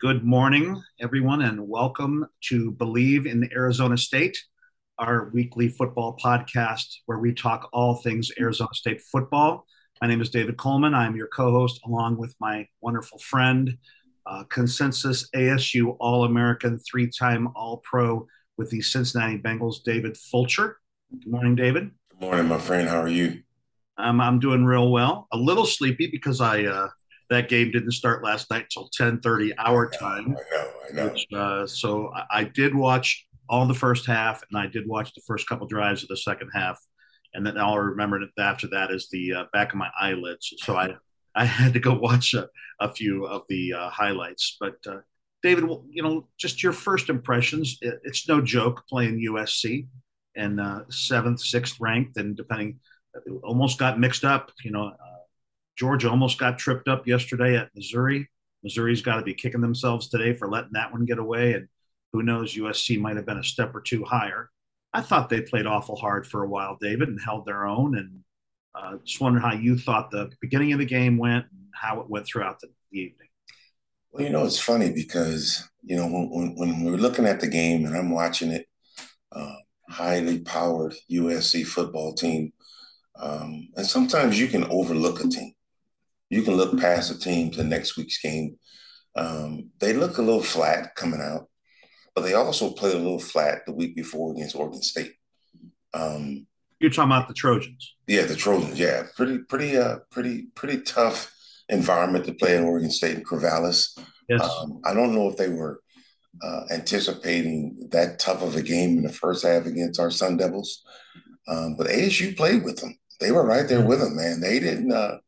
Good morning, everyone, and welcome to Believe in Arizona State, our weekly football podcast where we talk all things Arizona State football. My name is David Coleman. I'm your co host, along with my wonderful friend, uh, consensus ASU All American, three time All Pro with the Cincinnati Bengals, David Fulcher. Good morning, David. Good morning, my friend. How are you? Um, I'm doing real well. A little sleepy because I uh, that game didn't start last night until 10:30 our time. I know, I know. Which, uh, so I, I, did watch all the first half, and I did watch the first couple drives of the second half, and then all I'll remember after that is the uh, back of my eyelids. So I I had to go watch a, a few of the uh, highlights. But uh, David, you know, just your first impressions. It, it's no joke playing USC and uh, seventh, sixth ranked, and depending, almost got mixed up. You know uh, Georgia almost got tripped up yesterday at Missouri. Missouri's got to be kicking themselves today for letting that one get away. And who knows, USC might have been a step or two higher. I thought they played awful hard for a while, David, and held their own. And uh, just wondering how you thought the beginning of the game went and how it went throughout the, evening. Well, you know, it's funny because, you know, when, when, we are looking at the game and I'm watching it, uh, highly powered USC football team. Um, and sometimes you can overlook a team you can look past the team to next week's game. Um, they look a little flat coming out, but they also played a little flat the week before against Oregon State. Um, You're talking about the Trojans. Yeah, the Trojans. Yeah, pretty, pretty, uh, pretty, pretty tough environment to play in Oregon State and Corvallis. Yes. Um, I don't know if they were uh, anticipating that tough of a game in the first half against our Sun Devils, um, but ASU played with them. They were right there with them, man. They didn't. Uh,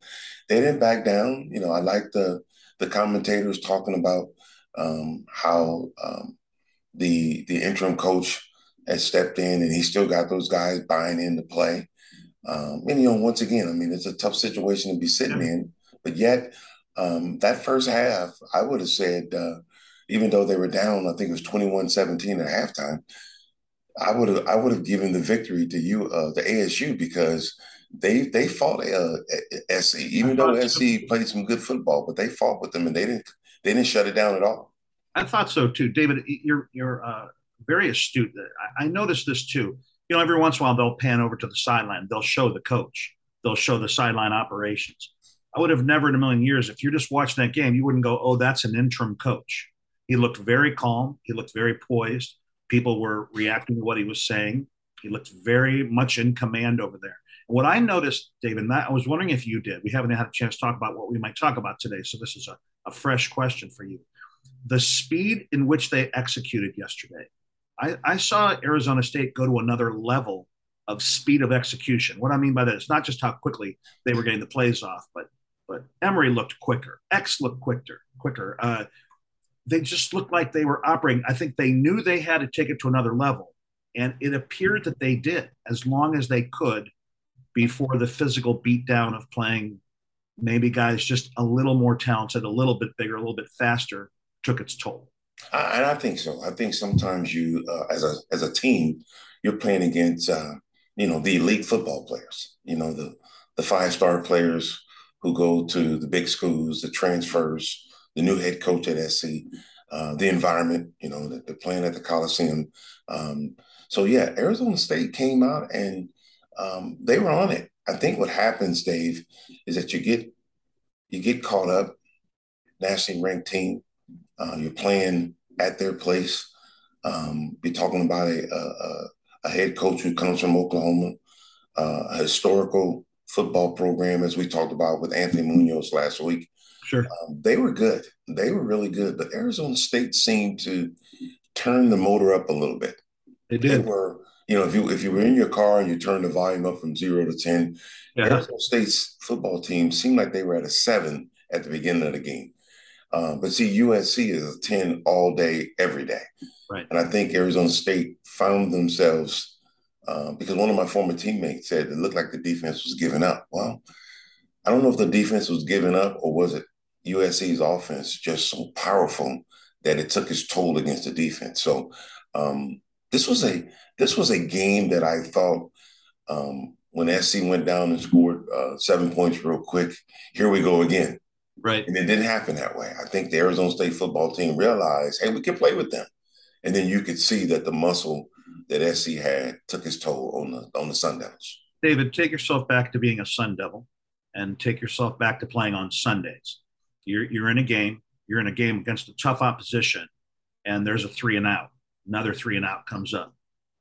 they didn't back down. You know, I like the the commentators talking about um, how um, the the interim coach has stepped in and he still got those guys buying into play. Um, and you know, once again, I mean, it's a tough situation to be sitting in, but yet um, that first half, I would have said, uh, even though they were down, I think it was 21-17 at halftime, I would have I would have given the victory to you, uh, the ASU, because they they fought uh, SC, even though SC played some good football, but they fought with them and they didn't they didn't shut it down at all. I thought so too, David. You're you're uh, very astute. I, I noticed this too. You know, every once in a while they'll pan over to the sideline. They'll show the coach. They'll show the sideline operations. I would have never in a million years, if you're just watching that game, you wouldn't go, "Oh, that's an interim coach." He looked very calm. He looked very poised. People were reacting to what he was saying. He looked very much in command over there. What I noticed, David, I was wondering if you did. We haven't had a chance to talk about what we might talk about today, so this is a, a fresh question for you. The speed in which they executed yesterday. I, I saw Arizona State go to another level of speed of execution. What I mean by that is not just how quickly they were getting the plays off, but but Emory looked quicker. X looked quicker. Quicker. Uh, they just looked like they were operating. I think they knew they had to take it to another level, and it appeared that they did as long as they could before the physical beatdown of playing maybe guys just a little more talented, a little bit bigger, a little bit faster took its toll. And I think so. I think sometimes you, uh, as a as a team, you're playing against uh, you know the elite football players. You know the the five star players who go to the big schools, the transfers, the new head coach at SC, uh, the environment. You know they're playing at the Coliseum. Um, so yeah, Arizona State came out and um, they were on it. I think what happens, Dave, is that you get you get caught up, nationally ranked team. Uh, you're playing at their place. Um, you're talking about a, a, a, head coach who comes from Oklahoma, uh, a historical football program, as we talked about with Anthony Munoz last week. Sure, um, they were good. They were really good, but Arizona State seemed to turn the motor up a little bit. They did. They were you know, if you if you were in your car and you turned the volume up from zero to ten, yeah. Arizona State's football team seemed like they were at a seven at the beginning of the game. Uh, but see, USC is a ten all day, every day, right? And I think Arizona State found themselves uh, because one of my former teammates said it looked like the defense was giving up. Well, I don't know if the defense was giving up or was it USC's offense just so powerful that it took its toll against the defense. So um, this was a this was a game that I thought um, when SC went down and scored uh, seven points real quick. Here we go again. Right. And it didn't happen that way. I think the Arizona State football team realized, hey, we can play with them. And then you could see that the muscle that SC had took its toll on the on the Sun Devils. David, take yourself back to being a Sun Devil and take yourself back to playing on Sundays. You're you're in a game, you're in a game against a tough opposition, and there's a three and out. Another three and out comes up.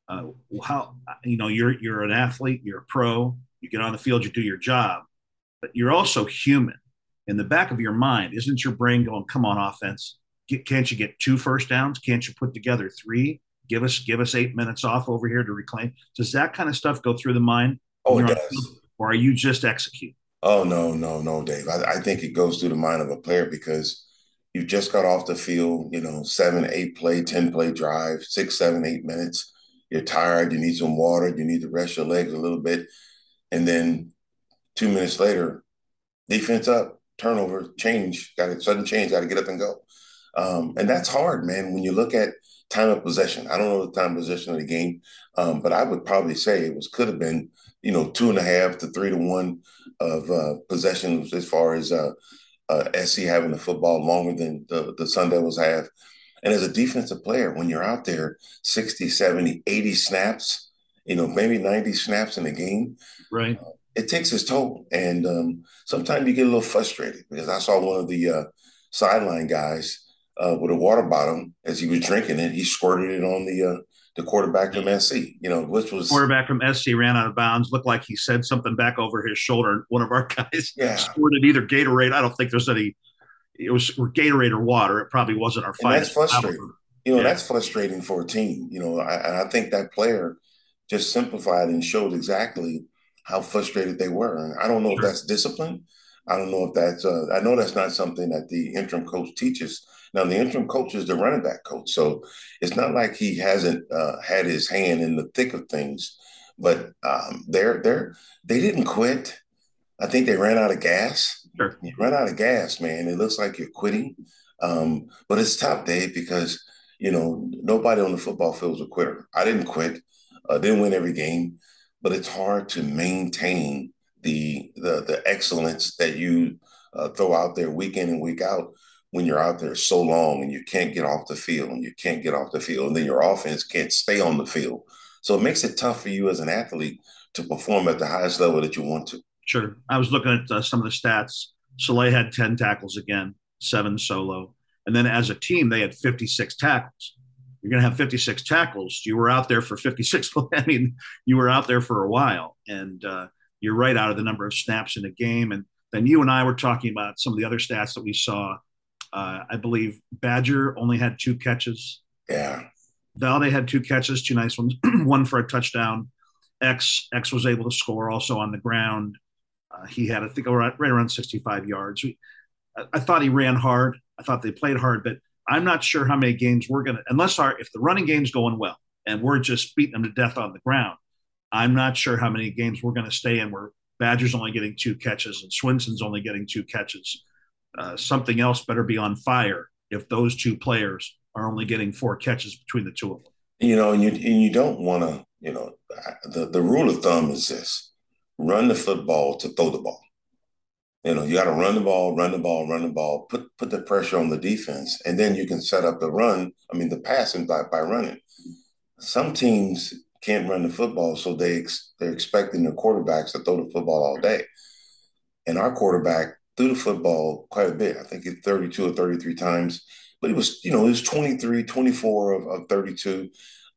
Uh, how you know you're you're an athlete, you're a pro, you get on the field, you do your job, but you're also human. In the back of your mind, isn't your brain going, "Come on, offense, get, can't you get two first downs? Can't you put together three? Give us give us eight minutes off over here to reclaim." Does that kind of stuff go through the mind? Oh, it does. Or are you just execute? Oh no, no, no, Dave. I, I think it goes through the mind of a player because you just got off the field, you know, seven, eight play, 10 play drive, six, seven, eight minutes. You're tired, you need some water, you need to rest your legs a little bit. And then two minutes later, defense up, turnover, change, got a sudden change, got to get up and go. Um, and that's hard, man. When you look at time of possession, I don't know the time of possession of the game, um, but I would probably say it was could have been, you know, two and a half to three to one of uh, possessions as far as uh, uh, SC having the football longer than the, the Sun Devils have. And as a defensive player, when you're out there 60, 70, 80 snaps, you know, maybe 90 snaps in a game, right? Uh, it takes its toll. And um, sometimes you get a little frustrated because I saw one of the uh, sideline guys uh, with a water bottle as he was drinking it. He squirted it on the uh, the quarterback from SC, you know, which was quarterback from SC ran out of bounds. Looked like he said something back over his shoulder. One of our guys yeah. squirted either Gatorade. I don't think there's any. It was Gatorade or water. It probably wasn't our fight. That's frustrating. You know, yeah. that's frustrating for a team. You know, I, I think that player just simplified and showed exactly how frustrated they were. And I don't know sure. if that's discipline. I don't know if that's. Uh, I know that's not something that the interim coach teaches now, the interim coach is the running back coach, so it's not like he hasn't uh, had his hand in the thick of things. But um, they're they're they didn't quit. I think they ran out of gas. Sure. You run out of gas, man. It looks like you're quitting. Um, but it's tough, Dave, because you know nobody on the football field is a quitter. I didn't quit. Uh, didn't win every game, but it's hard to maintain the the the excellence that you uh, throw out there week in and week out when you're out there so long and you can't get off the field and you can't get off the field and then your offense can't stay on the field. So it makes it tough for you as an athlete to perform at the highest level that you want to. Sure. I was looking at uh, some of the stats. Soelle had 10 tackles again, seven solo. And then as a team, they had 56 tackles. You're going to have 56 tackles. You were out there for 56. I mean, you were out there for a while. And uh, you're right out of the number of snaps in a game. And then you and I were talking about some of the other stats that we saw uh, I believe Badger only had two catches. Yeah. Valde had two catches, two nice ones, one for a touchdown. X X was able to score also on the ground. Uh, he had, I think, right around 65 yards. We, I, I, thought he ran hard. I thought they played hard, but I'm not sure how many games we're going to, unless our, if the running game's going well and we're just beating them to death on the ground, I'm not sure how many games we're going to stay in where Badger's only getting two catches and Swinson's only getting two catches uh, something else better be on fire if those two players are only getting four catches between the two of them. You know, and you and you don't want to. You know, the the rule of thumb is this: run the football to throw the ball. You know, you got to run the ball, run the ball, run the ball, put put the pressure on the defense, and then you can set up the run. I mean, the passing by by running. Some teams can't run the football, so they ex- they're expecting the quarterbacks to throw the football all day. And our quarterback threw the football quite a bit. I think it 32 or 33 times, but it was, you know, it was 23, 24 of, of 32.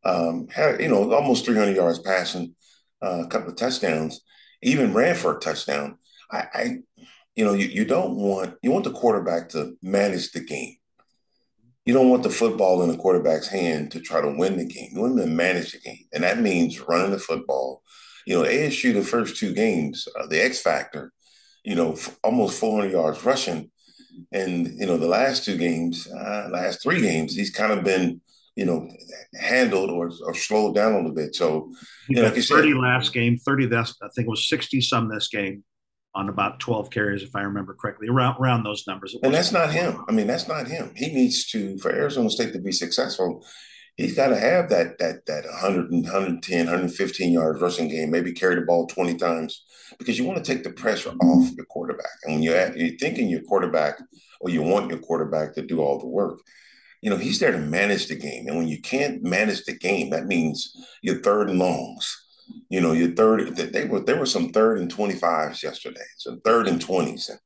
Um, had, you know, almost 300 yards passing, uh, a couple of touchdowns, even ran for a touchdown. I, I you know, you, you don't want, you want the quarterback to manage the game. You don't want the football in the quarterback's hand to try to win the game. You want him to manage the game. And that means running the football. You know, ASU, the first two games, uh, the X factor you know, f- almost 400 yards rushing. And, you know, the last two games, uh, last three games, he's kind of been, you know, handled or, or slowed down a little bit. So, you know, like 30 said, last game, 30 this, I think it was 60 some this game on about 12 carries, if I remember correctly, around, around those numbers. And that's not him. I mean, that's not him. He needs to, for Arizona State to be successful, he's got to have that that that 100 110, 115 yards rushing game, maybe carry the ball 20 times because you want to take the pressure off your quarterback. And when you're, at, you're thinking your quarterback or you want your quarterback to do all the work, you know, he's there to manage the game. And when you can't manage the game, that means your third and longs. You know, your third, they were there were some third and 25s yesterday, some third and 20s. And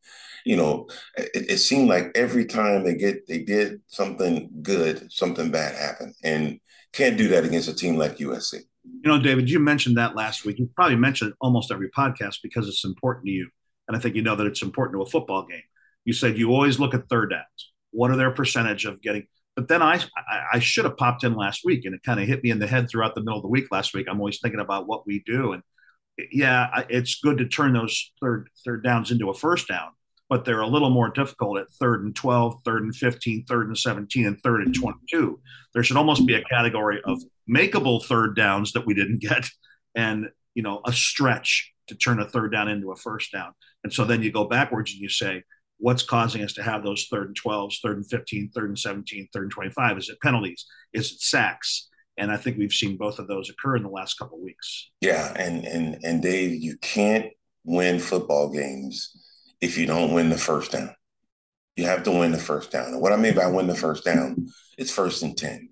you know, it, it, seemed like every time they get they did something good, something bad happened, and can't do that against a team like USC. You know, David, you mentioned that last week. You probably mentioned almost every podcast because it's important to you, and I think you know that it's important to a football game. You said you always look at third downs. What are their percentage of getting? But then I, I, should have popped in last week, and it kind of hit me in the head throughout the middle of the week last week. I'm always thinking about what we do, and yeah, it's good to turn those third third downs into a first down but they're a little more difficult at third and 12, third and 15, third and 17, and third and 22. There should almost be a category of makeable third downs that we didn't get and, you know, a stretch to turn a third down into a first down. And so then you go backwards and you say, what's causing us to have those third and 12s, third and 15, third and 17, third and 25? Is it penalties? Is it sacks? And I think we've seen both of those occur in the last couple of weeks. Yeah, and and and Dave, you can't win football games if you don't win the first down. You have to win the first down. And what I mean by win the first down, it's first and 10.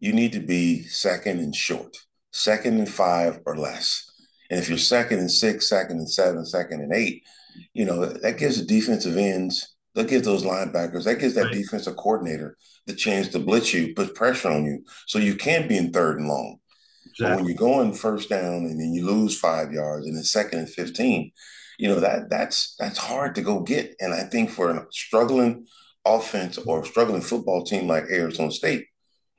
You need to be second and short, second and five or less. And if you're second and six, second and seven, second and eight, you know, that gives the defensive ends, that gives those linebackers, that gives that right. defensive coordinator the chance to blitz you, put pressure on you. So you can't be in third and long. Exactly. But when you're going first down and then you lose five yards and then second and 15, you know that that's that's hard to go get. And I think for a struggling offense or struggling football team like Arizona State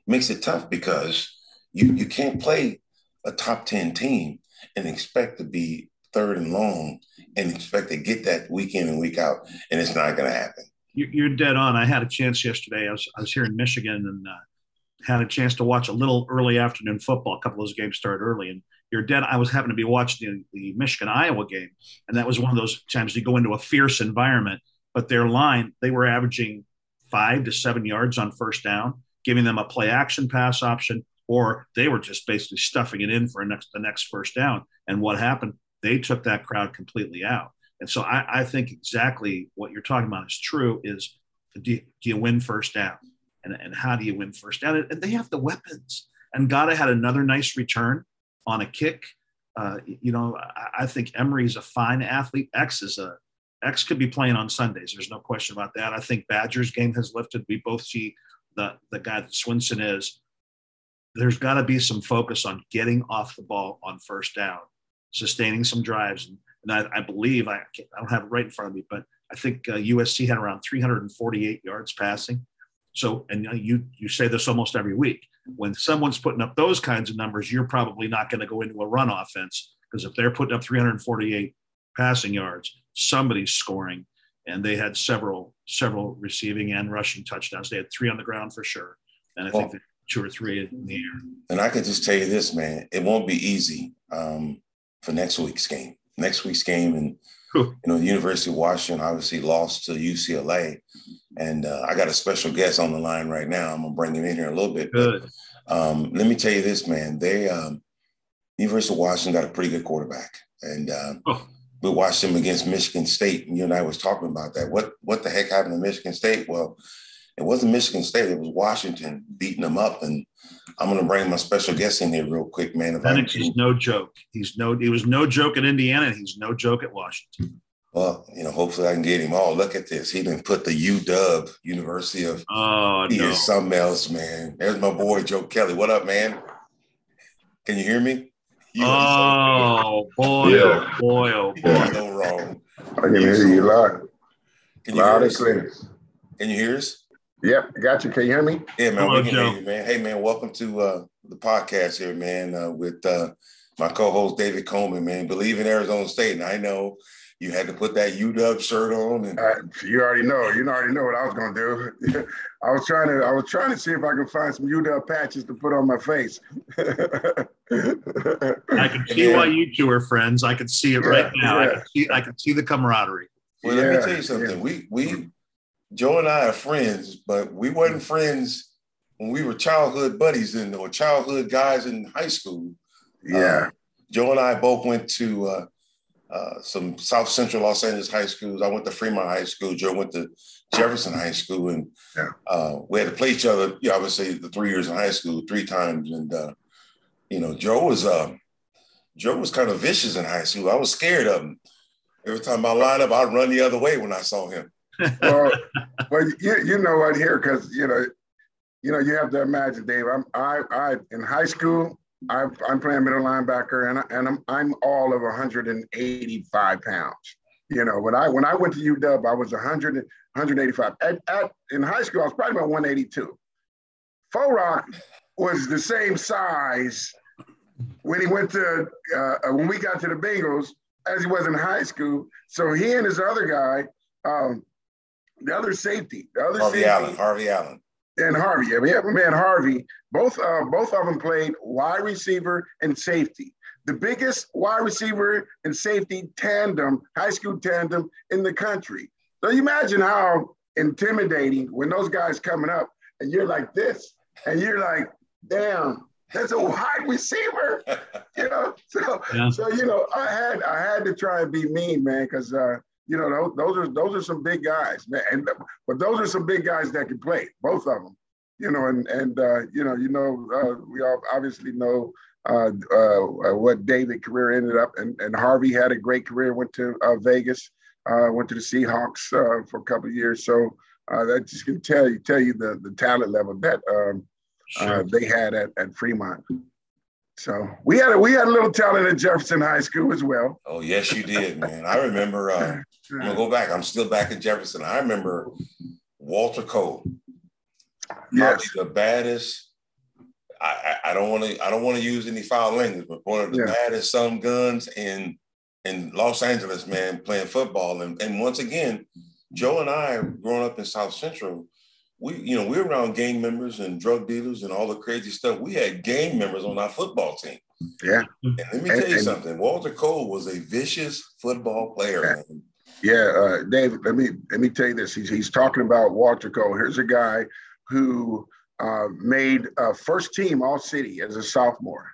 makes it tough because you you can't play a top 10 team and expect to be third and long and expect to get that week in and week out and it's not going to happen you're dead on. I had a chance yesterday. I was, I was here in michigan and uh, had a chance to watch a little early afternoon football. A couple of those games started early and you're dead. I was having to be watching the, the Michigan Iowa game, and that was one of those times you go into a fierce environment. But their line, they were averaging five to seven yards on first down, giving them a play action pass option, or they were just basically stuffing it in for next the next first down. And what happened? They took that crowd completely out. And so I, I think exactly what you're talking about is true. Is do you, do you win first down, and, and how do you win first down? And they have the weapons. And Ngata had another nice return on a kick. Uh, you know, I, I think Emory is a fine athlete. X is a X could be playing on Sundays. There's no question about that. I think Badgers game has lifted. We both see the the guy that Swinson is. There's got to be some focus on getting off the ball on first down, sustaining some drives, and, and I, I, believe I, I don't have it right in front of me, but I think uh, USC had around 348 yards passing. So, and you you say this almost every week when someone's putting up those kinds of numbers, you're probably not going to go into a run offense because if they're putting up 348 passing yards, somebody's scoring. And they had several, several receiving and rushing touchdowns. They had three on the ground for sure, and I well, think two or three in the air. And I can just tell you this, man, it won't be easy um, for next week's game. Next week's game, and you know, the University of Washington obviously lost to UCLA, and uh, I got a special guest on the line right now. I'm gonna bring him in here a little bit. Good. But, um, let me tell you this, man. They um, University of Washington got a pretty good quarterback, and uh, oh. we watched him against Michigan State. And you and I was talking about that. What what the heck happened to Michigan State? Well, it wasn't Michigan State. It was Washington beating them up. And I'm going to bring my special guest in here real quick, man. If Penix is no joke. He's no. He was no joke at Indiana. He's no joke at Washington. Well, you know, hopefully I can get him. Oh, look at this. He didn't put the UW, University of. Oh, he no. is something else, man. There's my boy Joe Kelly. What up, man? Can you hear me? You oh boy, yeah. oh boy, oh boy. No wrong. I can hear you loud. Can you loud hear us? Can you hear us? Yep, got you. Can you hear me? Yeah, man. Hello, we can Joe. hear you, man. Hey, man. Welcome to uh, the podcast here, man. Uh, with uh, my co-host David Coleman, man. Believe in Arizona State, and I know you had to put that UW shirt on. And uh, you already know. You already know what I was going to do. I was trying to. I was trying to see if I could find some UW patches to put on my face. I can see yeah. why you two are friends. I can see it yeah, right now. Yeah. I can see. I can see the camaraderie. Well, let me tell you something. We we Joe and I are friends, but we weren't friends when we were childhood buddies and or childhood guys in high school. Yeah. Uh, Joe and I both went to uh, uh, some South Central Los Angeles high schools. I went to Fremont High School. Joe went to Jefferson High School, and yeah. Uh, we had to play each other. You know, obviously the three years in high school, three times, and uh, you know, Joe was Joe was kind of vicious in high school. I was scared of him. Every time I lined up, I'd run the other way when I saw him. Well, well, you, you know what here, because you know, you know, you have to imagine, Dave. I'm I I in high school, I, am playing middle linebacker, and I, and I'm I'm all of 185 pounds. You know, when I when I went to UW, I was 100 185. At, at in high school, I was probably about 182. Rock was the same size when he went to uh, when we got to the Bengals as he was in high school. So he and his other guy, um, the other safety, the other Harvey safety, Allen, Harvey Allen, and Harvey. Yeah, we have a man Harvey. Both uh, both of them played wide receiver and safety. The biggest wide receiver and safety tandem, high school tandem in the country. So you imagine how intimidating when those guys coming up and you're like this, and you're like, damn, that's a wide receiver. you know, so yeah. so you know, I had I had to try and be mean, man, because uh, you know those, those are those are some big guys, man. And but those are some big guys that can play, both of them. You know, and and uh, you know, you know, uh, we all obviously know uh, uh, what David career ended up, and, and Harvey had a great career. Went to uh, Vegas, uh, went to the Seahawks uh, for a couple of years. So uh, that just can tell you tell you the the talent level that um, sure. uh, they had at, at Fremont. So we had a, we had a little talent at Jefferson High School as well. Oh yes, you did, man. I remember. Uh, I'm gonna go back. I'm still back at Jefferson. I remember Walter Cole. Yes, the baddest. I, I, I don't want to I don't want to use any foul language, but one of the yeah. baddest some guns in in Los Angeles, man, playing football. And and once again, Joe and I, growing up in South Central, we, you know, we were around gang members and drug dealers and all the crazy stuff. We had gang members on our football team. Yeah. And let me and, tell you something. Walter Cole was a vicious football player. Yeah, yeah uh. Let me let me tell you this. He's he's talking about Walter Cole. Here's a guy who uh, made uh, first team All City as a sophomore,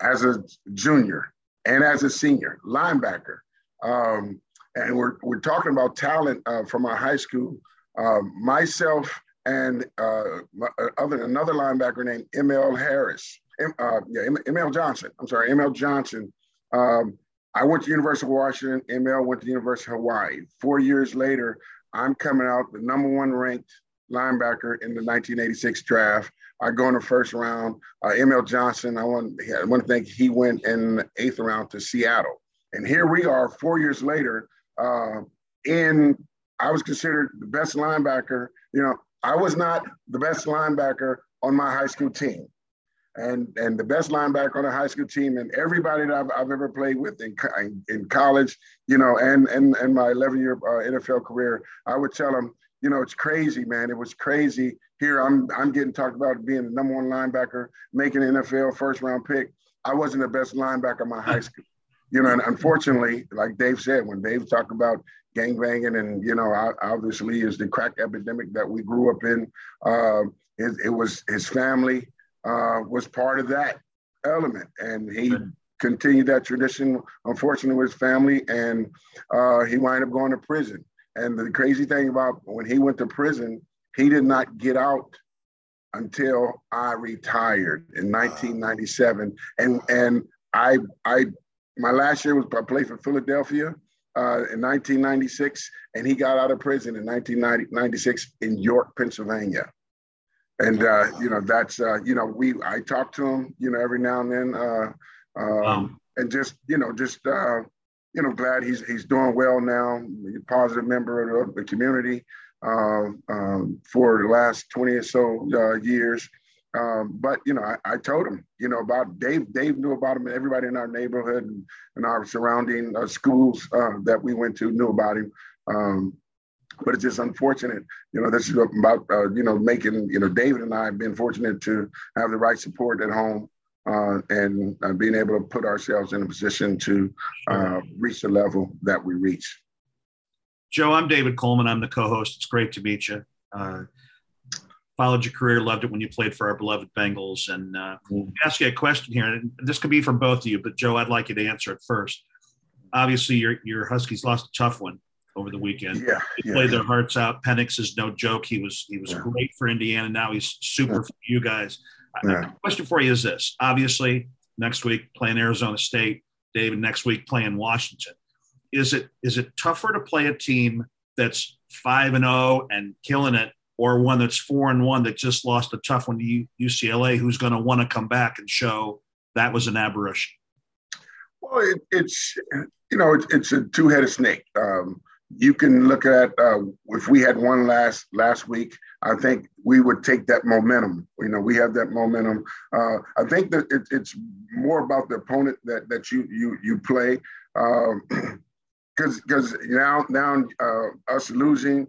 as a junior, and as a senior linebacker. Um, and we're we're talking about talent uh, from our high school. Um, myself and uh, uh, other another linebacker named ML Harris, uh, yeah, ML Johnson. I'm sorry, ML Johnson. Um, I went to University of Washington. ML went to University of Hawaii. Four years later, I'm coming out the number one ranked linebacker in the 1986 draft. I go in the first round. Uh, ML Johnson, I want, I want to think he went in the eighth round to Seattle. And here we are four years later. Uh, in I was considered the best linebacker. You know, I was not the best linebacker on my high school team. And, and the best linebacker on a high school team and everybody that I've, I've ever played with in, in college, you know, and, and, and my 11 year uh, NFL career, I would tell them, you know, it's crazy, man. It was crazy. Here I'm, I'm getting talked about being the number one linebacker, making an NFL first round pick. I wasn't the best linebacker in my high school. You know, and unfortunately, like Dave said, when Dave talked about gang banging and you know obviously is the crack epidemic that we grew up in uh, it, it, was his family uh, was part of that element. And he continued that tradition unfortunately with his family. And uh, he wound up going to prison. And the crazy thing about when he went to prison he did not get out until i retired in 1997 and and i i my last year was i played for philadelphia uh, in 1996, and he got out of prison in 1996 in York, Pennsylvania. And uh, you know that's uh, you know we I talk to him you know every now and then, uh, um, wow. and just you know just uh, you know glad he's he's doing well now, positive member of the community uh, um, for the last 20 or so uh, years. Um, but you know, I, I, told him, you know, about Dave. Dave knew about him. Everybody in our neighborhood and, and our surrounding uh, schools uh, that we went to knew about him. Um, but it's just unfortunate, you know. This is about uh, you know making you know David and I have been fortunate to have the right support at home uh, and uh, being able to put ourselves in a position to uh, reach the level that we reach. Joe, I'm David Coleman. I'm the co-host. It's great to meet you followed your career, loved it when you played for our beloved Bengals. And uh, mm. ask you a question here, and this could be for both of you, but Joe, I'd like you to answer it first. Obviously, your your Huskies lost a tough one over the weekend. Yeah, they yeah, played their hearts out. Penix is no joke. He was he was yeah. great for Indiana. Now he's super for you guys. Yeah. question for you is this: Obviously, next week playing Arizona State. David next week playing Washington. Is it is it tougher to play a team that's five and zero oh and killing it, or one that's four and one that just lost a tough one to UCLA, who's going to want to come back and show that was an aberration? Well, it, it's you know it's, it's a two headed snake. Um, you can look at uh, if we had one last last week, I think we would take that momentum. You know, we have that momentum. Uh, I think that it, it's more about the opponent that that you you you play, because um, because now now uh, us losing,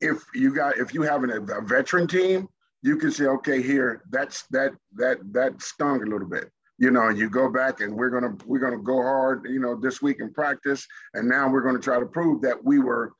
if you got if you have an, a veteran team, you can say okay here that's that that that stung a little bit you know, you go back and we're gonna we're gonna go hard, you know, this week in practice, and now we're gonna try to prove that we were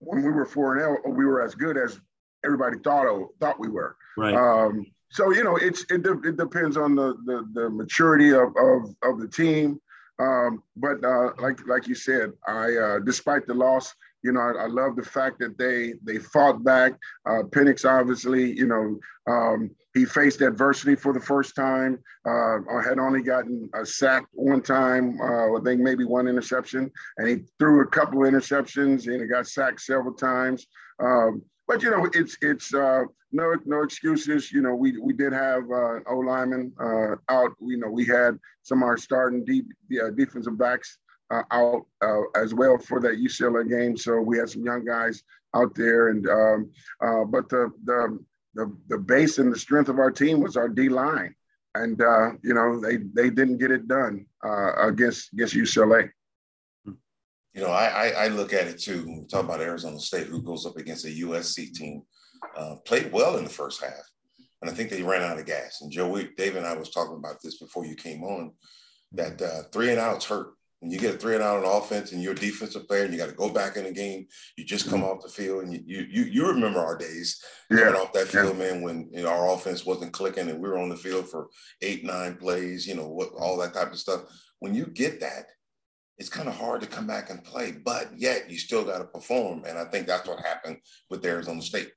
when we were four and L, we were as good as everybody thought thought we were. Right. Um, so you know, it's it, it depends on the, the the maturity of of, of the team. Um, but uh, like like you said, I uh, despite the loss, you know, I, I, love the fact that they they fought back. Uh, Penix, obviously, you know, um, he faced adversity for the first time. Uh, had only gotten a sack one time, uh, I think maybe one interception, and he threw a couple of interceptions and he got sacked several times. Um, but you know, it's it's uh, no no excuses. You know, we we did have uh, O lineman uh, out. You know, we had some of our starting deep uh, defensive backs uh, out uh, as well for that UCLA game. So we had some young guys out there, and um, uh, but the, the the the base and the strength of our team was our D line, and uh, you know they they didn't get it done uh, against against UCLA. You know, I, I, I look at it too. When we talk about Arizona State, who goes up against a USC team, uh, played well in the first half, and I think they ran out of gas. And Joe, Dave and I was talking about this before you came on. That three and outs hurt when you get a three and out on offense and you're a defensive player and you got to go back in the game, you just come mm-hmm. off the field and you you you remember our days yeah. off that field, yeah. man, when you know, our offense wasn't clicking and we were on the field for eight, nine plays, you know, what all that type of stuff. When you get that, it's kind of hard to come back and play, but yet you still got to perform. And I think that's what happened with Arizona State.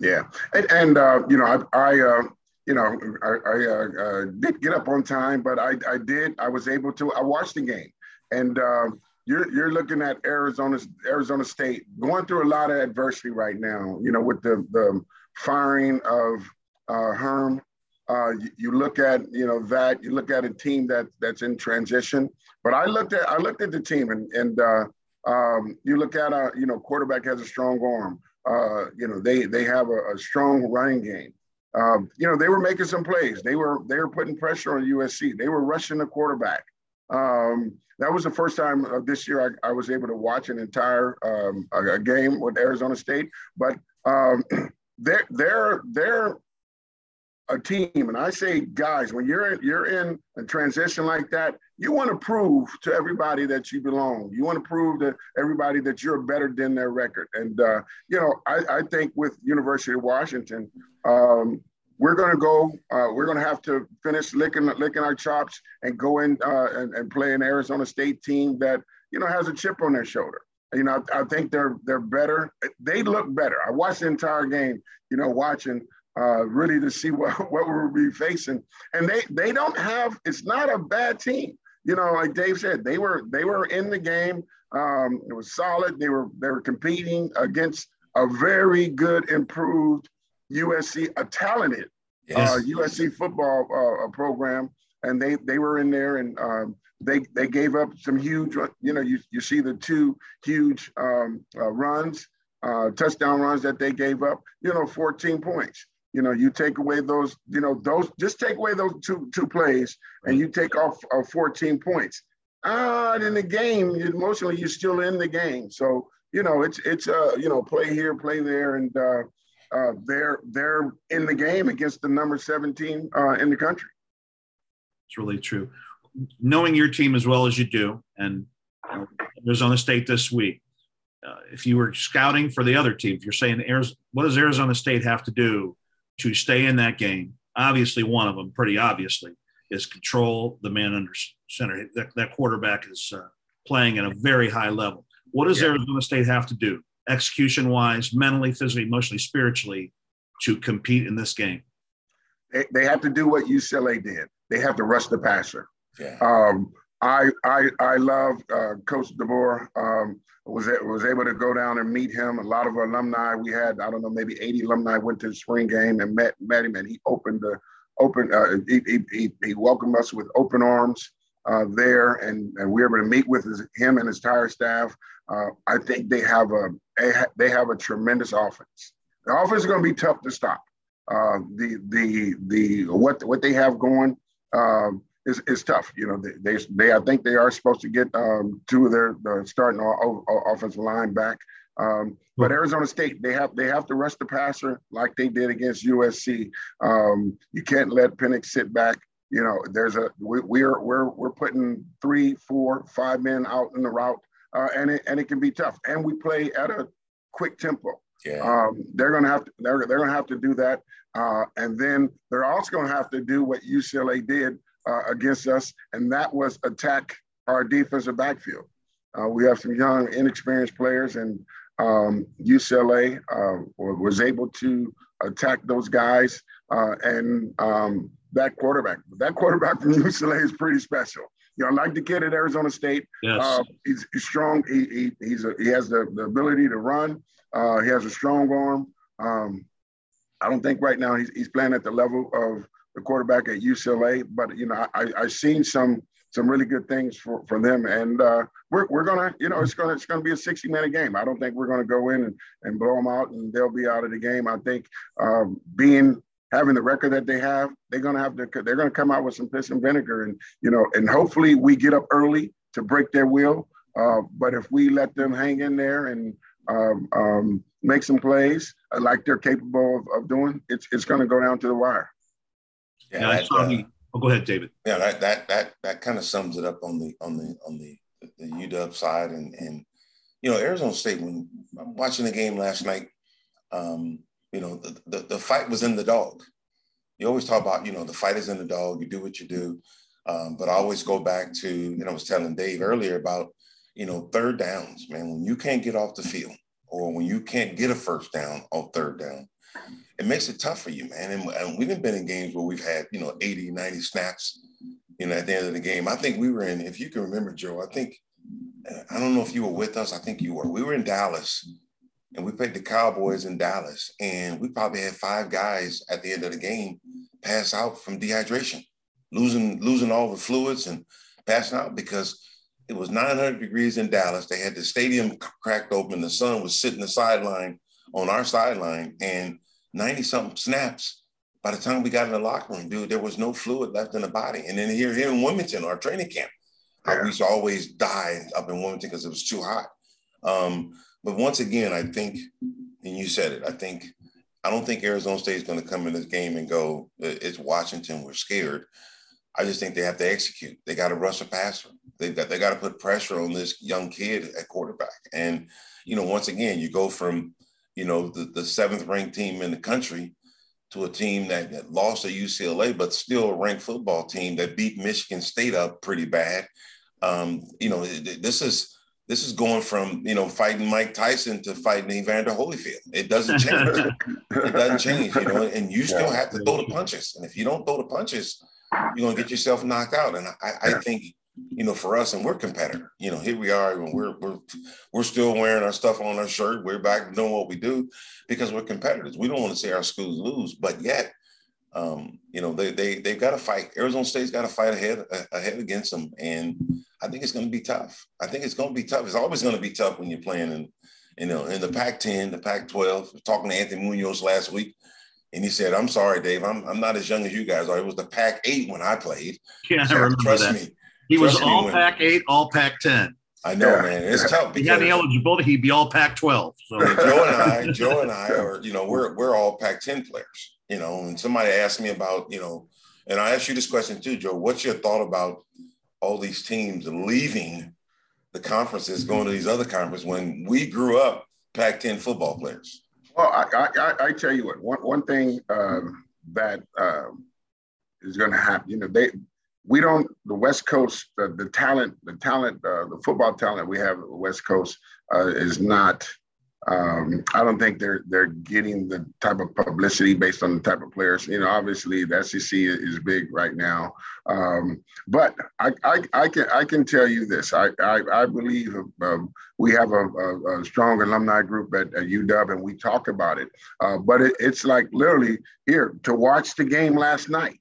Yeah, and, and uh, you know, I, I uh, you know, I, I uh, uh, did get up on time, but I, I did. I was able to. I watched the game. And uh, you're you're looking at Arizona Arizona State going through a lot of adversity right now. You know, with the the firing of uh, Herm. Uh, you, you, look at you know that you look at a team that that's in transition. But I looked at I looked at the team and and uh, um, you look at a you know quarterback has a strong arm. Uh, you know they they have a, a strong running game. Um, you know they were making some plays. They were they were putting pressure on USC. They were rushing the quarterback. Um, that was the first time uh, this year I, I, was able to watch an entire um, a, a game with Arizona State. But um, they're they're they're a team, and I say, guys, when you're in, you're in a transition like that, you want to prove to everybody that you belong. You want to prove to everybody that you're better than their record. And uh, you know, I, I, think with University of Washington, um, we're going to go. Uh, we're going to have to finish licking licking our chops and go in uh, and, and, play an Arizona State team that you know has a chip on their shoulder. You know, I, I think they're they're better. They look better. I watched the entire game. You know, watching uh, really to see what what we'll be facing, and they they don't have. It's not a bad team. You know, like Dave said, they were they were in the game. Um, it was solid. They were they were competing against a very good, improved USC, a talented yes. uh, USC football uh, program, and they they were in there and um, they they gave up some huge. You know, you you see the two huge um, uh, runs, uh, touchdown runs that they gave up. You know, 14 points. You know, you take away those. You know, those just take away those two two plays, and you take off uh, 14 points. Ah, in the game, emotionally, you're still in the game. So you know, it's it's uh you know play here, play there, and uh, uh, they're they're in the game against the number 17 uh, in the country. It's really true. Knowing your team as well as you do, and you know, Arizona State this week, uh, if you were scouting for the other team, if you're saying, what does Arizona State have to do to stay in that game. Obviously, one of them, pretty obviously, is control the man under center. That, that quarterback is uh, playing at a very high level. What does yeah. Arizona State have to do, execution wise, mentally, physically, emotionally, spiritually, to compete in this game? They, they have to do what UCLA did. They have to rush the passer. Yeah. Um, I I I love uh, Coach DeBoer. Um, was was able to go down and meet him. A lot of alumni we had. I don't know, maybe 80 alumni went to the spring game and met met him, and he opened the open. Uh, he, he, he welcomed us with open arms uh, there, and and we were able to meet with his, him and his entire staff. Uh, I think they have a they have a tremendous offense. The offense is going to be tough to stop. Uh, the the the what what they have going. Um, is, is tough. You know, they, they, they, I think they are supposed to get um, two of their the starting o- o- offensive line back. Um, but Arizona State, they have they have to rush the passer like they did against USC. Um, you can't let Penix sit back. You know, there's a we, we're we're we're putting three, four, five men out in the route, uh, and it and it can be tough. And we play at a quick tempo. Yeah. Um, they're gonna have to they're, they're gonna have to do that, uh, and then they're also gonna have to do what UCLA did uh, against us, and that was attack our defensive backfield. Uh, we have some young, inexperienced players, and um, UCLA uh, was able to attack those guys. Uh, and um, that quarterback, that quarterback from UCLA is pretty special. You know, I like the kid at Arizona State, yes. Uh, he's, he's, strong. He, he, he's a, he has the, the ability to run. Uh, he has a strong arm. Um, I don't think right now he's, he's playing at the level of the quarterback at UCLA. But you know, I I've seen some some really good things for, for them, and uh, we're we're gonna you know it's gonna it's gonna be a 60 minute game. I don't think we're gonna go in and, and blow them out and they'll be out of the game. I think um, being having the record that they have, they're gonna have to they're gonna come out with some piss and vinegar, and you know, and hopefully we get up early to break their will. Uh, but if we let them hang in there and um, um, make some plays like they're capable of, of doing, it's it's going to go down to the wire. Yeah, that, uh, oh, go ahead, David. Yeah, that that that that kind of sums it up on the on the on the the UW side, and and you know Arizona State. When I'm watching the game last night, um, you know the, the the fight was in the dog. You always talk about you know the fight is in the dog. You do what you do, um, but I always go back to you know I was telling Dave earlier about you know third downs, man. When you can't get off the field, or when you can't get a first down on third down, it makes it tough for you, man. And, and we've been in games where we've had, you know, 80, 90 snaps, you know, at the end of the game. I think we were in, if you can remember, Joe, I think, I don't know if you were with us. I think you were. We were in Dallas and we played the Cowboys in Dallas. And we probably had five guys at the end of the game pass out from dehydration, losing, losing all the fluids and passing out because it was 900 degrees in Dallas. They had the stadium cracked open. The sun was sitting the sideline on our sideline. And 90 something snaps. By the time we got in the locker room, dude, there was no fluid left in the body. And then here, here in Wilmington, our training camp, yeah. we used to always die up in Wilmington because it was too hot. Um, but once again, I think, and you said it, I think, I don't think Arizona State is going to come in this game and go, it's Washington, we're scared. I just think they have to execute. They got to rush a passer. They've got they got to put pressure on this young kid at quarterback. And you know, once again, you go from you know, the, the seventh ranked team in the country to a team that, that lost at UCLA, but still a ranked football team that beat Michigan State up pretty bad. Um, you know, this is this is going from you know fighting Mike Tyson to fighting Evander Holyfield. It doesn't change. it doesn't change. You know, and you still have to throw the punches. And if you don't throw the punches, you're gonna get yourself knocked out. And I, I think you know, for us, and we're competitor. You know, here we are, and we're we're we're still wearing our stuff on our shirt. We're back doing what we do because we're competitors. We don't want to see our schools lose, but yet, um, you know, they they they've got to fight. Arizona State's got to fight ahead ahead against them, and I think it's going to be tough. I think it's going to be tough. It's always going to be tough when you're playing in, you know, in the Pac-10, the Pac-12. Talking to Anthony Munoz last week. And he said, "I'm sorry, Dave. I'm, I'm not as young as you guys are. It was the Pac-8 when I played. Yeah, I remember trust that. me. He was all Pac eight, all Pac ten. I know, yeah. man. It's tough. Because he had the eligibility, he'd be all Pac twelve. So Joe and I, Joe and I are, you know, we're we're all Pac ten players. You know, and somebody asked me about, you know, and I asked you this question too, Joe. What's your thought about all these teams leaving the conferences, going to these other conferences when we grew up Pac ten football players? Well, I, I, I tell you what, one, one thing um, that um, is going to happen, you know, they, we don't, the West Coast, the, the talent, the talent, uh, the football talent we have at the West Coast uh, is not um, I don't think they're they're getting the type of publicity based on the type of players. You know, obviously the SEC is big right now, um, but I, I, I can I can tell you this. I I, I believe um, we have a, a, a, strong alumni group at, at, UW, and we talk about it. Uh, but it, it's like literally here to watch the game last night.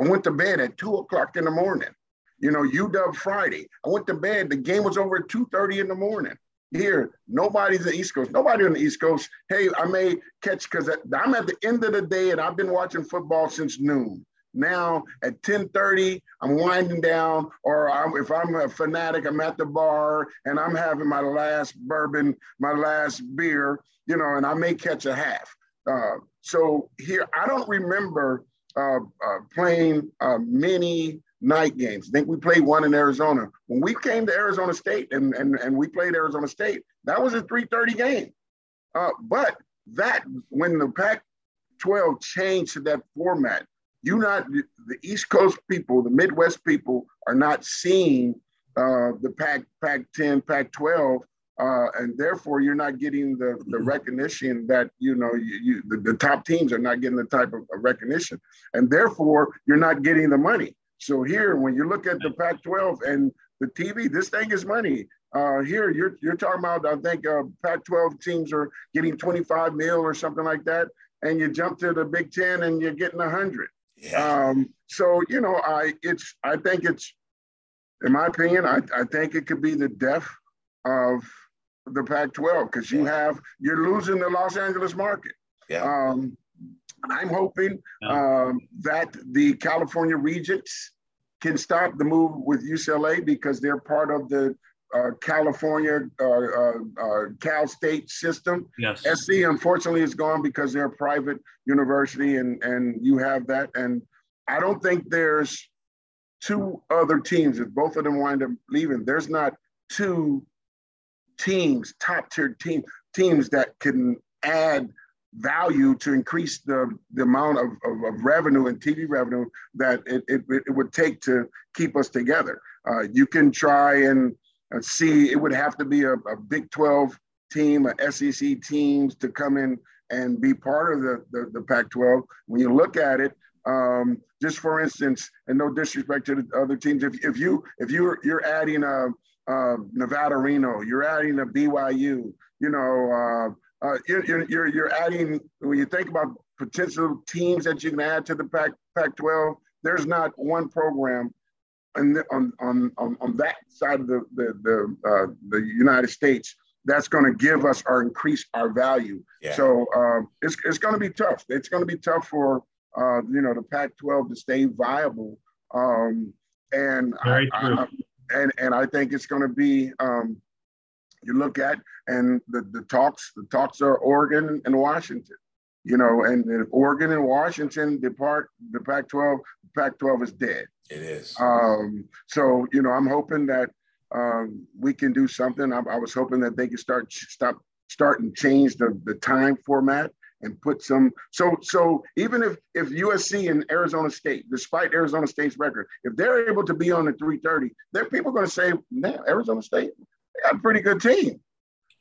I went to bed at two o'clock in the morning. You know, UW Friday. I went to bed. The game was over at two thirty in the morning. Here, nobody's the East Coast. Nobody on the East Coast. Hey, I may catch because I'm at the end of the day and I've been watching football since noon. Now at 10:30, I'm winding down, or I'm, if I'm a fanatic, I'm at the bar and I'm having my last bourbon, my last beer, you know, and I may catch a half. Uh, so here, I don't remember uh, uh, playing uh, many night games. I think we played one in Arizona. When we came to Arizona State and, and, and we played Arizona State, that was a 3:30 game. Uh, but that when the Pac-12 changed to that format, you not the East Coast people, the Midwest people are not seeing uh, the Pac Pac-10, Pac-12. Uh, and therefore, you're not getting the, the recognition that you know you, you the, the, top teams are not getting the type of recognition, and therefore you're not getting the money. So here, when you look at the Pac-12 and the TV, this thing is money. Uh, here, you're you're talking about. I think uh, Pac-12 teams are getting 25 mil or something like that, and you jump to the Big Ten and you're getting 100. Yeah. Um, so you know, I it's I think it's, in my opinion, I, I think it could be the death of the Pac-12 because you have you're losing the Los Angeles market. Yeah. Um, I'm hoping um, that the California Regents can stop the move with UCLA because they're part of the uh, California uh, uh, uh Cal State system. Yes. SC unfortunately is gone because they're a private university, and and you have that. And I don't think there's two other teams. If both of them wind up leaving, there's not two teams, top tier team teams that can add value to increase the, the amount of, of, of revenue and TV revenue that it, it, it, would take to keep us together. Uh, you can try and uh, see, it would have to be a, a Big 12 team, a SEC teams to come in and be part of the, the, the Pac 12. When you look at it, um, just for instance, and no disrespect to the other teams, if, if you if you're you're adding a, a Nevada Reno, you're adding a BYU, you know, uh, you're, you're, you're adding, when you think about potential teams that you can add to the Pac, Pac-12, there's not one program on, on, on, on, that side of the, the, the, uh, the United States that's going to give us or increase our value. Yeah. So um, it's, it's going to be tough. It's going to be tough for, uh, you know, the Pac-12 to stay viable. Um, and Very I, true. I, and, and I think it's going to be, um, you look at and the, the talks the talks are Oregon and Washington you know and if Oregon and Washington depart the Pac-12 the Pac-12 is dead. It is. Um, so you know I'm hoping that um, we can do something. I, I was hoping that they could start stop start and change the, the time format and put some so so even if if USC and Arizona State, despite Arizona State's record, if they're able to be on the 330, there are people going to say, man, Arizona State, they got a pretty good team.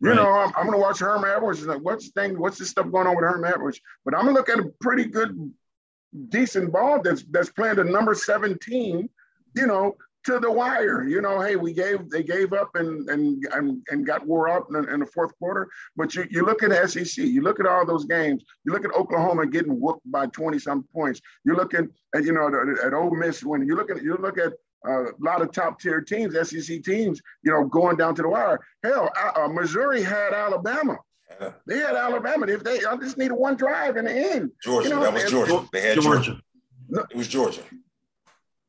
You right. know, I'm, I'm going to watch Herm Edwards. Like, what's the thing? What's this stuff going on with Herm Edwards? But I'm going to look at a pretty good, decent ball that's that's playing the number 17. You know, to the wire. You know, hey, we gave they gave up and and and, and got wore up in, in, the fourth quarter. But you, you look at SEC, you look at all those games. You look at Oklahoma getting whooped by 20 some points. You're looking at you know at, at Ole Miss when you look at you look at a lot of top tier teams, SEC teams, you know, going down to the wire. Hell, uh, Missouri had Alabama. Yeah. They had Alabama. If they, I just needed one drive in the end. Georgia, you know, that was Georgia. They had Georgia. Georgia. No, it was Georgia.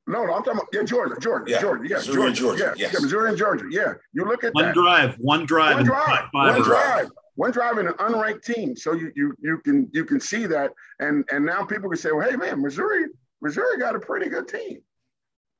No, no, I'm talking about yeah, Georgia, Georgia, yeah. Georgia, yeah, Missouri Georgia, Georgia, yeah, yes. yeah, Missouri and Georgia, yeah. You look at one that. drive, one drive, one drive, one drive, one drive in an unranked team. So you you you can you can see that, and and now people can say, well, hey man, Missouri, Missouri got a pretty good team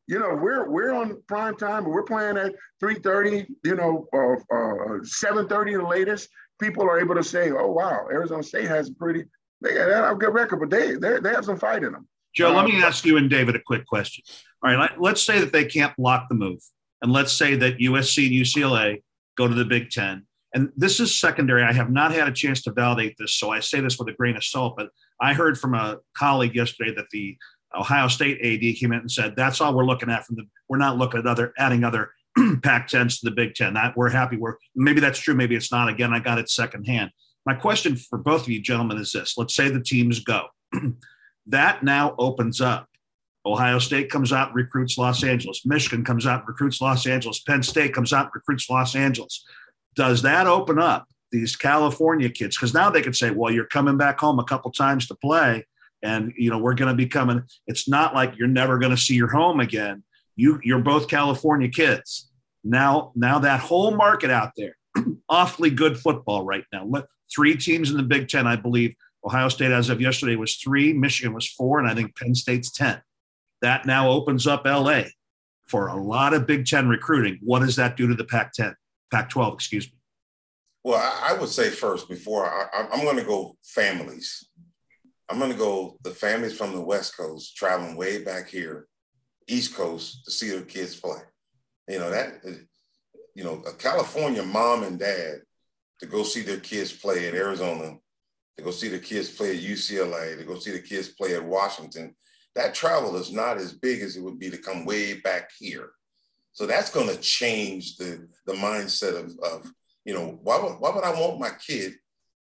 you know, we're we're on prime time. We're playing at 3:30, you know, uh, uh, 7:30 the latest. people are able to say, "Oh wow, Arizona State has a pretty they got a good record, but they they have some fight in them." Joe, um, let me ask you and David a quick question. All right, let, let's say that they can't block the move, and let's say that USC and UCLA go to the Big Ten. And this is secondary. I have not had a chance to validate this, so I say this with a grain of salt. But I heard from a colleague yesterday that the Ohio State AD came in and said that's all we're looking at from the. We're not looking at other adding other Pac-10s to the Big Ten. That we're happy. We're maybe that's true. Maybe it's not. Again, I got it secondhand. My question for both of you gentlemen is this: Let's say the teams go. that now opens up. Ohio State comes out recruits Los Angeles. Michigan comes out recruits Los Angeles. Penn State comes out recruits Los Angeles. Does that open up these California kids? Because now they can say, well, you're coming back home a couple times to play and you know we're going to be coming it's not like you're never going to see your home again. You you're both california kids. Now now that whole market out there awfully good football right now. Three teams in the big 10 i believe. Ohio state as of yesterday was three michigan was four and i think penn state's 10 that now opens up la for a lot of big 10 recruiting. What does that do to the pac 10 pac 12 excuse me? Well i would say first before I, i'm going to go families I'm to go the families from the West Coast traveling way back here, East Coast to see their kids play. You know, that, uh, you know, a California mom and dad to go see their kids play at Arizona, to go see their kids play at UCLA, to go see the kids play at Washington. That travel is not as big as it would be to come way back here. So that's going to change the, the mindset of, of, you know, why would, why would I want my kid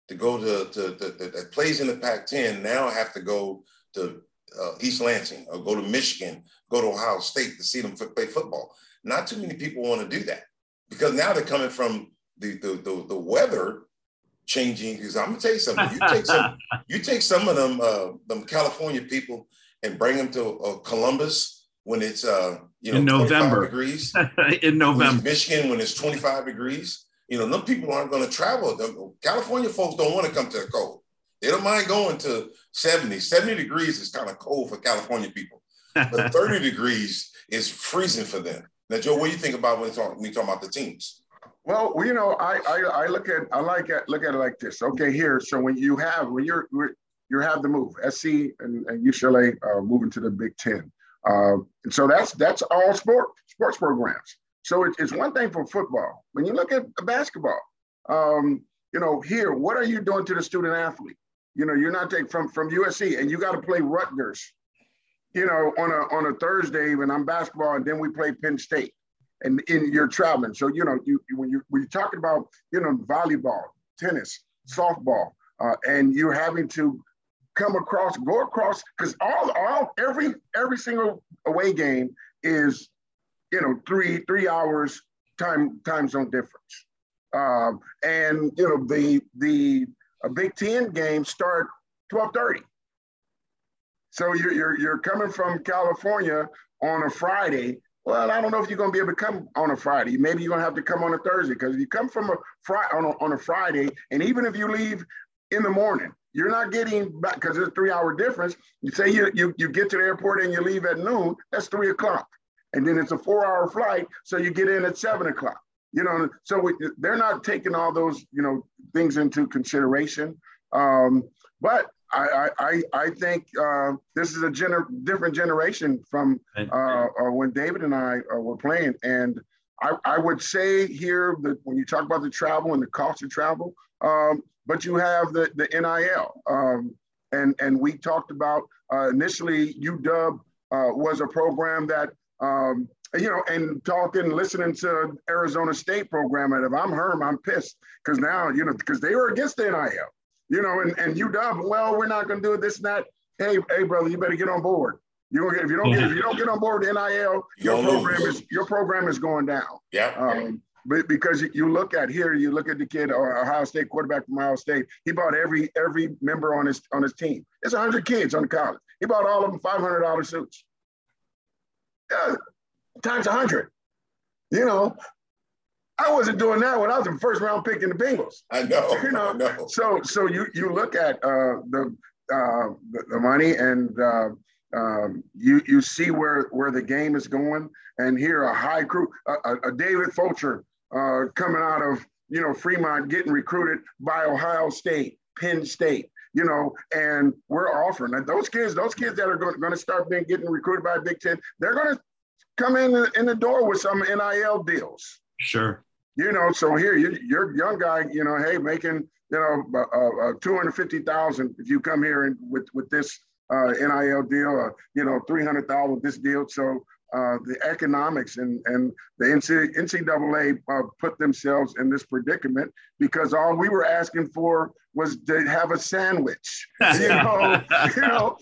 to go to, to, to, to that plays in the Pac-10 now have to go to uh, East Lansing or go to Michigan, go to Ohio State to see them play football. Not too many people want to do that because now they're coming from the the, the, the weather changing. Because I'm gonna tell you something. You take some you take some of them uh, them California people and bring them to uh, Columbus when it's uh, you know in November degrees in November. Michigan when it's 25 degrees you know, them people aren't going to travel. California folks don't want to come to the cold. They don't mind going to 70. 70 degrees is kind of cold for California people, but 30 degrees is freezing for them. Now, Joe, what do you think about when we talk, when we talk about the teams? Well, you know, I, I, I look at I like at look at it like this. Okay, here. So when you have when you're you have the move, SC and, and UCLA uh, moving to the Big Ten. Uh, and so that's that's all sport sports programs. So it, it's one thing for football. When you look at basketball, um, you know, here, what are you doing to the student athlete? You know, you're not taking from from USC, and you got to play Rutgers. You know, on a on a Thursday when I'm basketball, and then we play Penn State, and in you're traveling. So you know, you when you when you're talking about you know volleyball, tennis, softball, uh, and you're having to come across, go across, because all all every every single away game is you know, three three hours time time zone difference. Um, and you know, the the a Big Ten games start 12:30. So you're, you're you're coming from California on a Friday. Well, I don't know if you're going to be able to come on a Friday. Maybe you're going to have to come on a Thursday because if you come from a Friday on a, on a Friday, and even if you leave in the morning, you're not getting back because there's a three hour difference. You say you, you you get to the airport and you leave at noon. That's three o'clock and then it's a four-hour flight, so you get in at seven o'clock. You know, so we, they're not taking all those you know things into consideration. Um, but I, I, I think uh, this is a gener- different generation from uh, uh, when David and I uh, were playing. And I, I would say here that when you talk about the travel and the cost of travel, um, but you have the, the NIL. Um, and, and we talked about uh, initially UW uh, was a program that um, you know, and talking, listening to Arizona State program, and if I'm Herm, I'm pissed because now, you know, because they were against the NIL, you know, and, and UW, well, we're not going to do this and that. Hey, hey, brother, you better get on board. You don't get, if you don't get if you don't get on board with NIL, your program is your program is going down. Yeah. Um, but because you look at here, you look at the kid, uh, Ohio State quarterback from Ohio State. He bought every every member on his on his team. It's hundred kids on the college. He bought all of them five hundred dollar suits uh, times a hundred. You know, I wasn't doing that when I was in first round pick in the Bengals. I know. You know. Know. So so you you look at uh, the, uh, the, the money and uh, um, you you see where where the game is going, and here a high crew, a, a David Fulcher uh, coming out of you know, Fremont getting recruited by Ohio State, Penn State, you know, and we're offering and those kids, those kids that are going, to start being getting recruited by Big Ten, they're going to come in in the door with some NIL deals. Sure. You know, so here you, you're young guy, you know, hey, making you know uh, uh, two hundred fifty thousand if you come here and with with this uh, NIL deal, uh, you know, three hundred thousand with this deal. So uh, the economics and, and the NCAA uh, put themselves in this predicament because all we were asking for was to have a sandwich, you know, you know,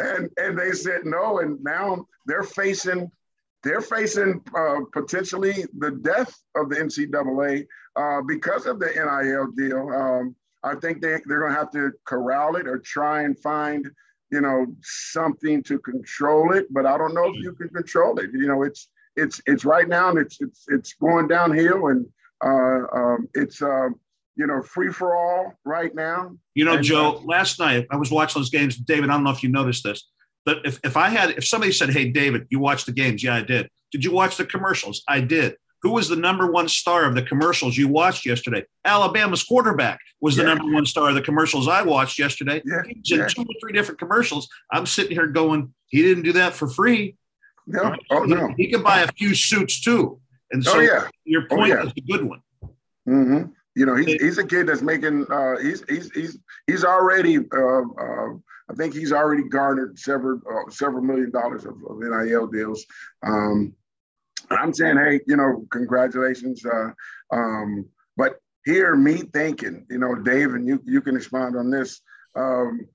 and and they said no, and now they're facing they're facing uh, potentially the death of the NCAA uh, because of the NIL deal. Um, I think they, they're going to have to corral it or try and find you know, something to control it, but I don't know if you can control it. You know, it's it's it's right now and it's it's it's going downhill and uh, um, it's uh, you know free for all right now. You know, and, Joe. Uh, last night I was watching those games. David, I don't know if you noticed this, but if if I had if somebody said, "Hey, David, you watched the games?" Yeah, I did. Did you watch the commercials? I did. Who was the number one star of the commercials you watched yesterday? Alabama's quarterback was the yeah. number one star of the commercials I watched yesterday. Yeah. He's in yeah. two or three different commercials. I'm sitting here going, he didn't do that for free. No, oh, he, no. He can buy a few suits too. And so oh, yeah. your oh, point oh, is a good one. Mm-hmm. You know, he's, he's a kid that's making. Uh, he's he's he's he's already. Uh, uh, I think he's already garnered several uh, several million dollars of, of NIL deals. Um, I'm saying, hey, you know, congratulations. Uh, um, but here, me thinking, you know, Dave, and you you can expand on this. Um,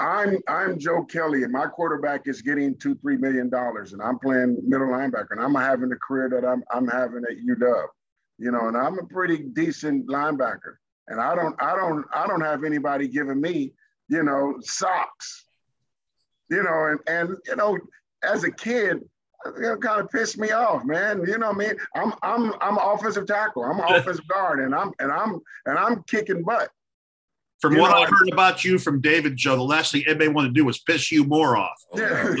I'm I'm Joe Kelly, and my quarterback is getting two three million dollars, and I'm playing middle linebacker, and I'm having the career that I'm I'm having at UW, you know, and I'm a pretty decent linebacker, and I don't I don't I don't have anybody giving me, you know, socks, you know, and and you know, as a kid, it kind of pissed me off, man. You know what I mean? I'm I'm I'm offensive tackle. I'm offensive guard, and I'm and I'm and I'm kicking butt. From you what know, I heard about you from David Joe, the last thing anybody wanted to do was piss you more off. Yeah,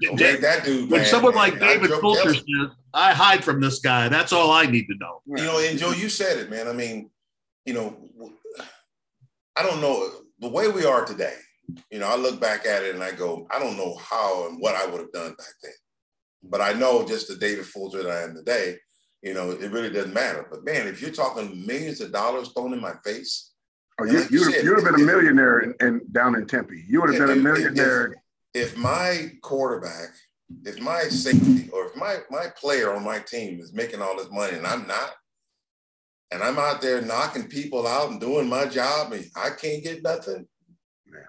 yeah. Dave, that dude. When man, someone like David Fulcher says, "I hide from this guy," that's all I need to know. You know, and Joe, you said it, man. I mean, you know, I don't know the way we are today. You know, I look back at it and I go, I don't know how and what I would have done back then. But I know just the David Fulcher that I am today, you know, it really doesn't matter. But man, if you're talking millions of dollars thrown in my face, oh, you, like you, you, you would have been a millionaire in, in, down in Tempe. You would have been a millionaire. If, if my quarterback, if my safety, or if my my player on my team is making all this money and I'm not, and I'm out there knocking people out and doing my job, and I can't get nothing.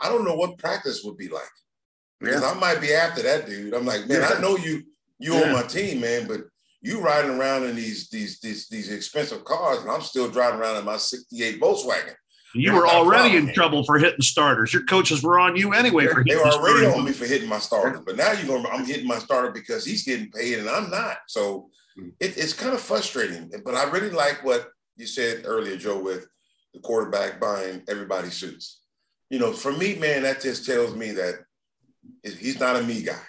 I don't know what practice would be like. Because yeah. I might be after that dude. I'm like, man, yeah. I know you you yeah. on my team, man, but you riding around in these these these these expensive cars, and I'm still driving around in my '68 Volkswagen. You were already in trouble for hitting starters. Your coaches were on you anyway for hitting. They were already on me for hitting my starter, but now you're going. I'm hitting my starter because he's getting paid and I'm not. So hmm. it, it's kind of frustrating. But I really like what you said earlier, Joe, with the quarterback buying everybody's suits. You know, for me, man, that just tells me that he's not a me guy.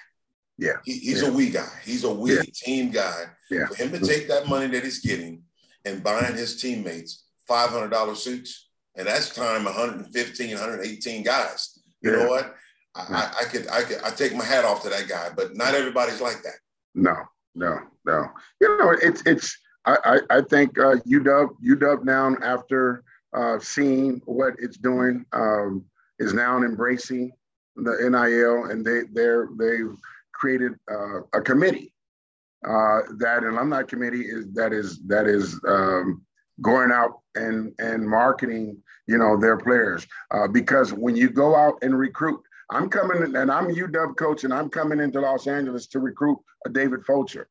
Yeah. He, he's yeah. a we guy. He's a we yeah. team guy. Yeah. For him to take that money that he's getting and buying his teammates $500 suits, and that's time 115, 118 guys. You know what? I, I, could, I could, I take my hat off to that guy, but not everybody's like that. No, no, no. You know, it's, it's, I, I, I think uh, UW, UW now after uh, seeing what it's doing um, is now embracing the NIL, and they they're they've created uh, a committee uh, that an alumni committee is that is that is um, going out and and marketing you know their players uh, because when you go out and recruit i'm coming in, and i'm uw coach and i'm coming into los angeles to recruit a david fulcher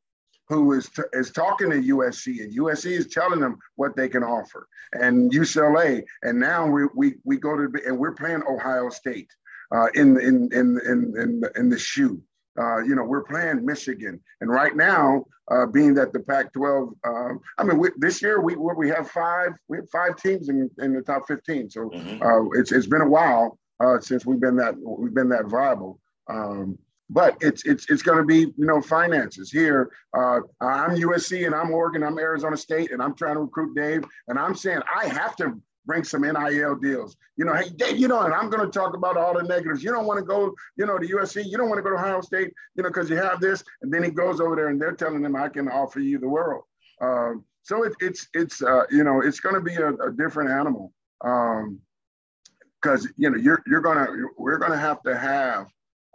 who is, t- is talking to usc and usc is telling them what they can offer and ucla and now we, we, we go to and we're playing ohio state uh, in, in, in, in, in, in the shoe. Uh, you know, we're playing Michigan, and right now, uh, being that the Pac-12, um, I mean, we, this year we we have five we have five teams in, in the top 15. So mm-hmm. uh, it's it's been a while uh, since we've been that we've been that viable. Um, but it's it's it's going to be you know finances here. Uh, I'm USC and I'm Oregon, I'm Arizona State, and I'm trying to recruit Dave, and I'm saying I have to bring some NIL deals. You know, hey Dave, you know, and I'm going to talk about all the negatives. You don't want to go, you know, to USC. You don't want to go to Ohio State, you know, because you have this, and then he goes over there and they're telling him I can offer you the world. Uh, so it, it's it's uh, you know it's going to be a, a, different animal because um, you know you're you're gonna we're gonna have to have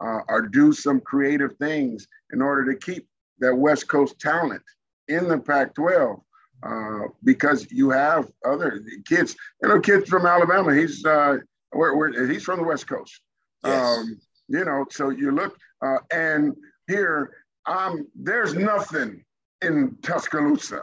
uh, or do some creative things in order to keep that West Coast talent in the Pac-12 uh, because you have other kids. You know, kids from Alabama. He's uh, where, where he's from the West Coast. Yes. Um, you know, so you look uh, and here, um, there's nothing in Tuscaloosa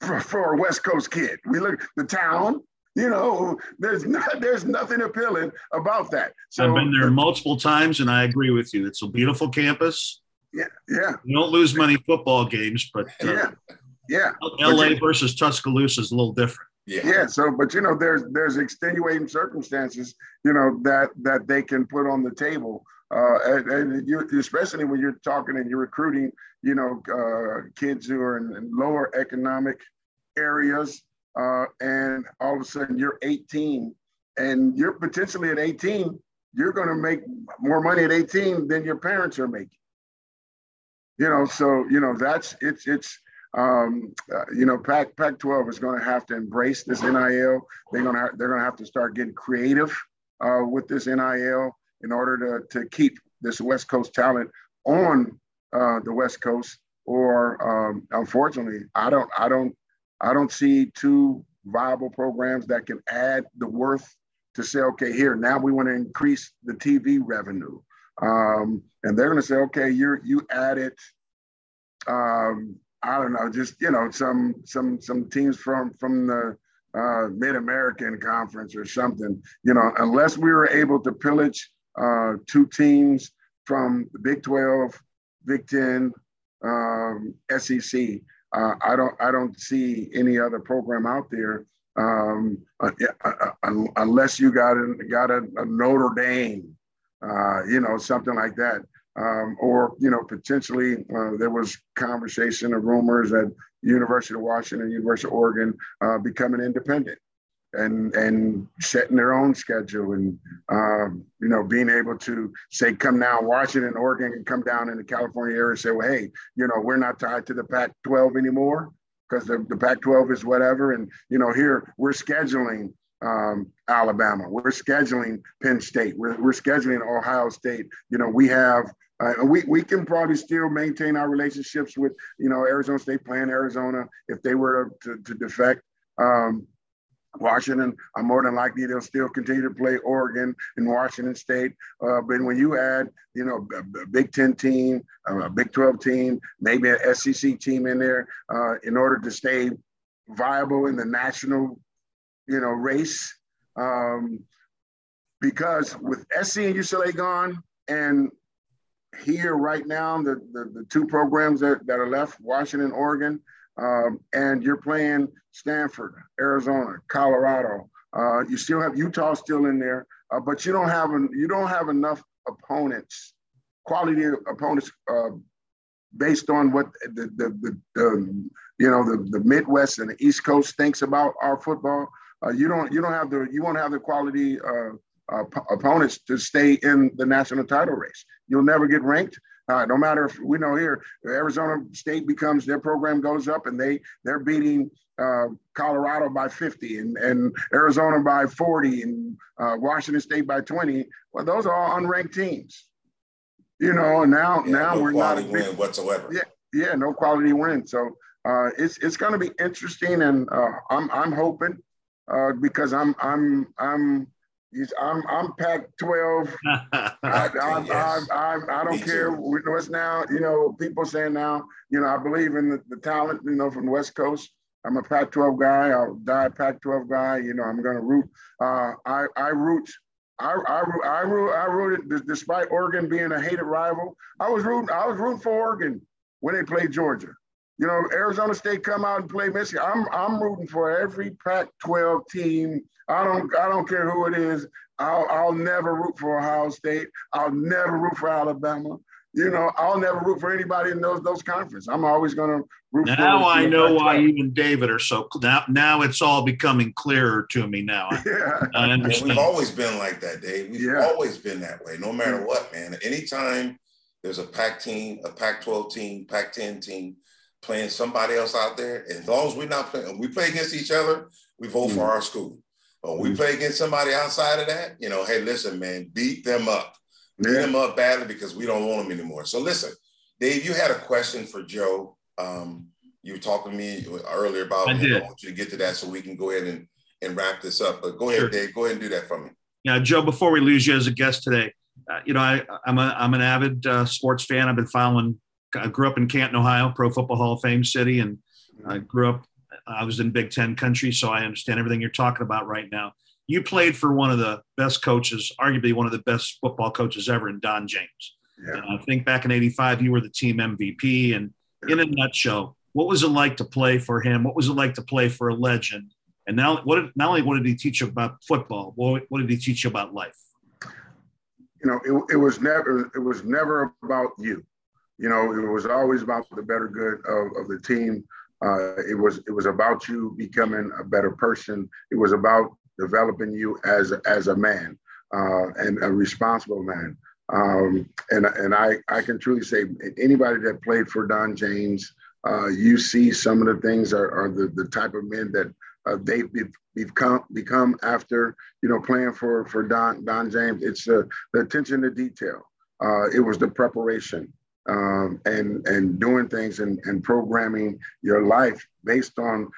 for, for a West Coast kid. We look the town, you know, there's not there's nothing appealing about that. So I've been there multiple times, and I agree with you. It's a beautiful campus. Yeah, yeah. You don't lose many football games, but uh, yeah, yeah. L.A. versus Tuscaloosa is a little different. Yeah. yeah. So, but you know, there's there's extenuating circumstances, you know, that that they can put on the table uh, and, and you, especially when you're talking and you're recruiting, you know, uh, kids who are in, in lower economic areas, uh, and all of a sudden you're 18, and you're potentially at 18, you're going to make more money at 18 than your parents are making. You know, so you know that's it's it's um, uh, you know Pac Pac-12 is going to have to embrace this NIL. They're going to they're going to have to start getting creative uh, with this NIL in order to, to keep this West Coast talent on uh, the West Coast. Or um, unfortunately, I don't, I don't, I don't see two viable programs that can add the worth to say, okay, here now we want to increase the TV revenue, um, and they're going to say, okay, you you added, um, I don't know, just you know, some some some teams from from the uh, Mid American Conference or something, you know, unless we were able to pillage uh, two teams from the Big 12, Big 10, um, SEC. Uh, I don't I don't see any other program out there um, uh, uh, uh unless you got a, got a, a Notre Dame, uh, you know, something like that. Um, or you know, potentially there was conversation or rumors that University of Washington, University of Oregon becoming independent and and setting their own schedule and um, you know being able to say come down Washington Oregon come down in the California area and say well hey you know we're not tied to the Pac-12 anymore because the, the Pac-12 is whatever. And you know here we're scheduling um, Alabama we're scheduling Penn State we're, we're scheduling Ohio State. You know we have uh, we, we can probably still maintain our relationships with you know Arizona State playing Arizona if they were to, to defect um, Washington, I'm more than likely they'll still continue to play Oregon and Washington State. Uh, but when you add, you know, a, Big Ten team, a Big 12 team, maybe an SEC team in there, uh, in order to stay viable in the national, you know, race. Um, because with SC and UCLA gone, and here right now, the, the, the two programs that, that are left, Washington, Oregon, um, and you're playing Stanford, Arizona, Colorado. Uh, you still have Utah still in there, uh, but you don't have an, you don't have enough opponents, quality opponents, uh, based on what the, the, the, the, you know the, the Midwest and the East Coast thinks about our football. Uh, you don't you don't have the you won't have the quality uh, opponents to stay in the national title race. You'll never get ranked. Uh, no matter if we know here, Arizona State becomes their program goes up and they they're beating uh, Colorado by 50 and, and Arizona by 40 and uh, Washington State by 20. Well, those are all unranked teams. You know, and now yeah, now no we're not big, win whatsoever. Yeah, yeah, no quality win. So uh, it's it's going to be interesting, and uh, I'm I'm hoping uh, because I'm I'm I'm I'm I'm Pac-12. I, I, yes. I, I, I, don't Me care what's now. You know, people saying now. You know, I believe in the, the talent. You know, from the West Coast. I'm a Pac-12 guy. I'll die Pac-12 guy. You know, I'm going to root. Uh, I I root. I, I, I, root, I rooted despite Oregon being a hated rival. I was rooting. I was rooting for Oregon when they played Georgia. You know, Arizona State come out and play Michigan. I'm I'm rooting for every Pac-12 team. I don't I don't care who it is. I'll I'll never root for Ohio State. I'll never root for Alabama. You know, I'll never root for anybody in those those conferences. I'm always going to root. For now I know why you and David are so now. Now it's all becoming clearer to me now. Yeah, I understand. we've always been like that, Dave. We've yeah. always been that way, no matter what, man. Anytime there's a Pac team, a Pac-12 team, Pac-10 team playing somebody else out there, as long as we're not playing, we play against each other, we vote mm-hmm. for our school. But we play against somebody outside of that, you know, hey, listen, man, beat them up. Beat them up badly because we don't want them anymore. So listen, Dave, you had a question for Joe. Um, you were talking to me earlier about I, did. I want you to get to that so we can go ahead and, and wrap this up. But go ahead, Dave. Go ahead and do that for me. Yeah, Joe, before we lose you as a guest today, uh, you know, I, I'm, a, I'm an avid uh, sports fan. I've been following I grew up in Canton, Ohio, Pro Football Hall of Fame city, and I mm-hmm. grew up. I was in Big Ten country, so I understand everything you're talking about right now. You played for one of the best coaches, arguably one of the best football coaches ever, in Don James. Yeah. I think back in '85, you were the team MVP. And in a nutshell, what was it like to play for him? What was it like to play for a legend? And now, what did, not only what did he teach you about football, what, what did he teach you about life? You know, it, it was never it was never about you you know, it was always about the better good of, of the team. Uh, it was it was about you becoming a better person. It was about developing you as as a man uh, and a responsible man. Um, and and I I can truly say anybody that played for Don James, uh, you see some of the things are, are the the type of men that uh, they've become become after you know playing for for Don Don James. It's the attention to detail. Uh, it was the preparation um, and and doing things and, and programming your life based on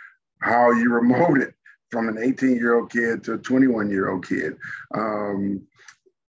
how you were molded from an 18 year old kid to a 21 year old kid. Um,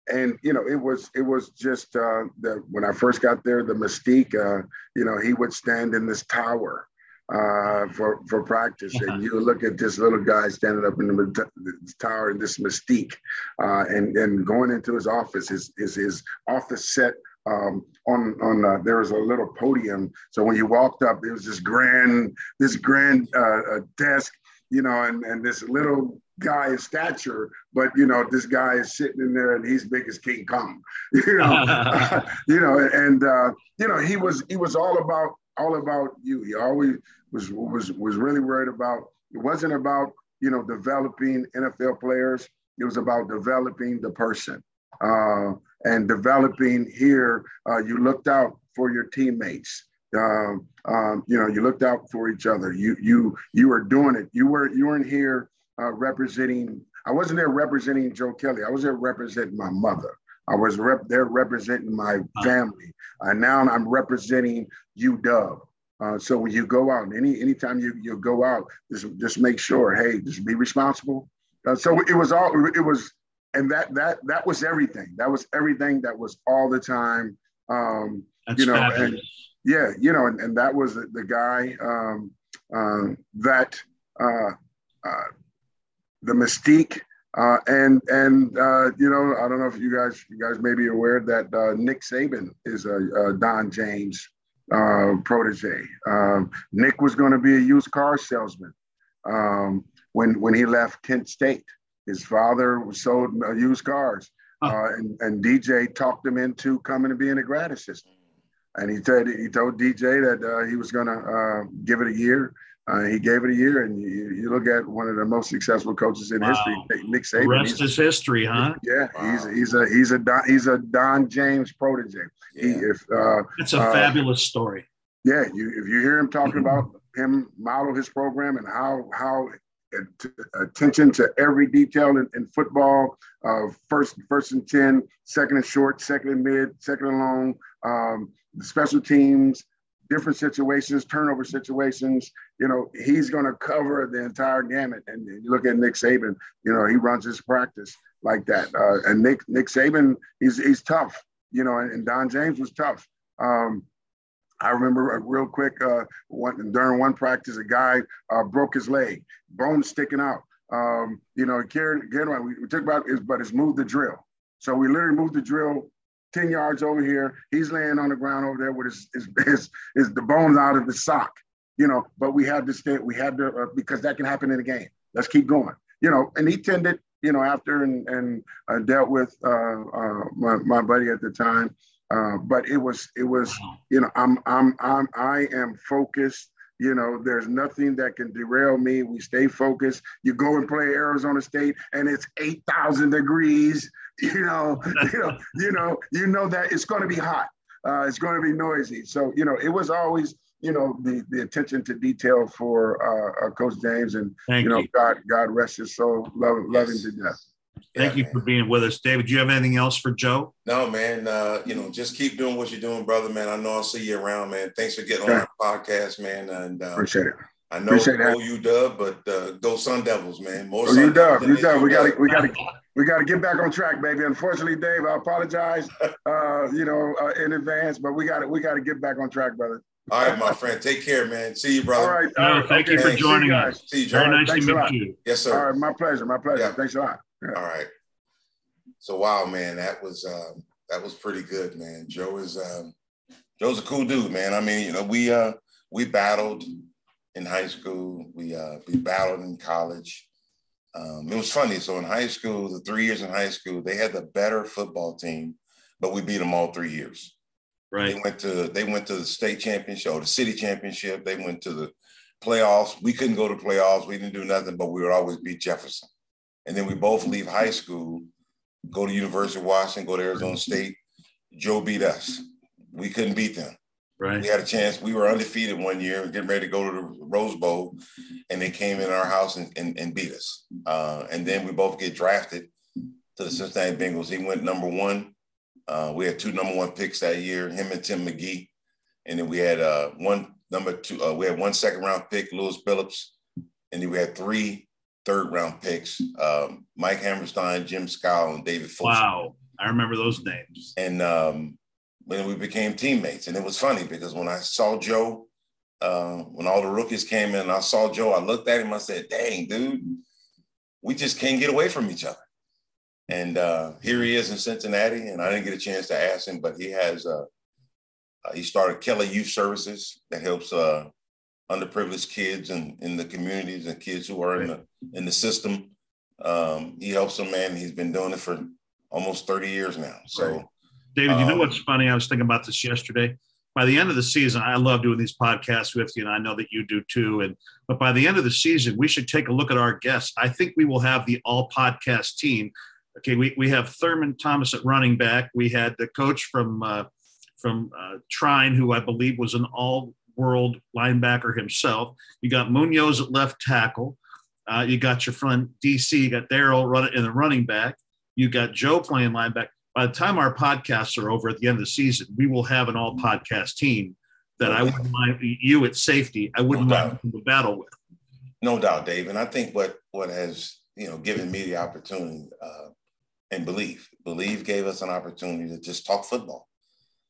and you know it was it was just uh, the when I first got there the mystique. Uh, you know he would stand in this tower uh, for for practice, and you look at this little guy standing up in the, the tower in this mystique, uh, and and going into his office, his his, his office set um, on on uh, there was a little podium. So when you walked up, there was this grand this grand uh, uh, desk, you know, and and this little guy in stature, but you know this guy is sitting in there and he's big as King Kong, you know, you know, and uh, you know he was he was all about all about you. He always was was was really worried about. It wasn't about you know developing NFL players. It was about developing the person. Uh, and developing here, uh, you looked out for your teammates. Um, um, you know, you looked out for each other. You you you were doing it. You were you weren't here uh, representing. I wasn't there representing Joe Kelly. I was there representing my mother. I was rep- there representing my family. Uh, now I'm representing UW. Uh, so when you go out, any anytime you you go out, just just make sure, hey, just be responsible. Uh, so it was all it was and that that that was everything. That was everything. That was all the time. Um, That's you know, fabulous. and yeah, you know, and, and that was the, the guy um, uh, that uh, uh, the mystique. Uh, and and uh, you know, I don't know if you guys you guys may be aware that uh, Nick Saban is a, Don James uh, protege. Um, Nick was going to be a used car salesman um, when when he left Kent State. His father sold uh, used cars, uh, and, and DJ talked him into coming to being a grad assistant. And he said he told DJ that uh, he was going to uh, give it a year. Uh, he gave it a year, and you, you, look at one of the most successful coaches in wow. history, Nick Saban. The rest is history, huh? Yeah, wow. he's he's a he's a Don, he's a Don James protege. Yeah. He, if uh, it's a fabulous story. Yeah, you if you hear him talking about him model his program and how how attention to every detail in, in football. Uh, first, first and ten, second and short, second and mid, second and long, um, special teams, different situations, turnover situations. You know, he's going to cover the entire gamut. And you look at Nick Saban. You know, he runs his practice like that. Uh, and Nick Nick Saban, he's he's tough. You know, and, and Don James was tough. Um, I remember uh, real quick uh, one, during one practice, a guy uh, broke his leg, bone sticking out. Um, you know, carried, again, we, we took about his, but it's moved the drill. So we literally moved the drill 10 yards over here. He's laying on the ground over there with his, his, his, his the bones out of his sock. you know, but we had to stay, we had to, uh, because that can happen in a game. Let's keep going, you know, and he tended, you know, after and, and uh, dealt with uh, my, my buddy at the time. Uh, but it was, it was, you know, I'm, I'm, I'm, I am focused. You know, there's nothing that can derail me. We stay focused. You go and play Arizona State, and it's eight thousand degrees. You know, you know, you know, you know that it's going to be hot. Uh, it's going to be noisy. So you know, it was always you know the the attention to detail for uh, uh Coach James, and Thank you know, you. God God rest his soul, love, yes. love him to death. Thank yeah, you man. for being with us, David. Do you have anything else for Joe? No, man. Uh, you know, just keep doing what you're doing, brother. Man, I know I'll see you around, man. Thanks for getting on our podcast, man. And uh, appreciate it. I know you Dub, but uh, go Sun Devils, man. More oh, you Dub, you Dub. We got to, we got to, we got to get back on track, baby. Unfortunately, Dave, I apologize, uh, you know, uh, in advance, but we got to, we got to get back on track, brother. All right, my friend. Take care, man. See you, brother. All right. No, uh, thank okay. you for Thanks. joining us. See you, Very nice Thanks to meet you. Yes, sir. All right, my pleasure. My pleasure. Yeah. Thanks a lot. All right. So wow, man, that was um, that was pretty good, man. Joe is um, Joe's a cool dude, man. I mean, you know, we uh we battled in high school. We uh we battled in college. Um, it was funny. So in high school, the three years in high school, they had the better football team, but we beat them all three years. Right. They went to they went to the state championship or the city championship. They went to the playoffs. We couldn't go to playoffs. We didn't do nothing, but we would always beat Jefferson. And then we both leave high school, go to University of Washington, go to Arizona State. Joe beat us. We couldn't beat them. Right. We had a chance. We were undefeated one year, getting ready to go to the Rose Bowl, and they came in our house and, and, and beat us. Uh, and then we both get drafted to the Cincinnati Bengals. He went number one. Uh, we had two number one picks that year, him and Tim McGee. And then we had uh, one number two, uh, we had one second round pick, Lewis Billups. And then we had three third round picks, um, Mike Hammerstein, Jim Skow, and David Fulcher. Wow. I remember those names. And um, when we became teammates. And it was funny because when I saw Joe, uh, when all the rookies came in, I saw Joe, I looked at him, I said, dang, dude, we just can't get away from each other. And uh, here he is in Cincinnati, and I didn't get a chance to ask him, but he has uh, uh, he started Kelly Youth Services that helps uh, underprivileged kids and in the communities and kids who are in the in the system. Um, he helps them, man. He's been doing it for almost 30 years now. So, David, you know um, what's funny? I was thinking about this yesterday. By the end of the season, I love doing these podcasts with you, and I know that you do too. And but by the end of the season, we should take a look at our guests. I think we will have the all podcast team Okay, we, we have Thurman Thomas at running back. We had the coach from uh, from uh, Trine, who I believe was an all world linebacker himself. You got Munoz at left tackle. Uh, you got your friend DC. You got Daryl running in the running back. You got Joe playing linebacker. By the time our podcasts are over at the end of the season, we will have an all podcast team that I wouldn't mind you at safety. I wouldn't no mind to battle with. No doubt, Dave. And I think what what has you know given me the opportunity uh, and belief. Believe gave us an opportunity to just talk football.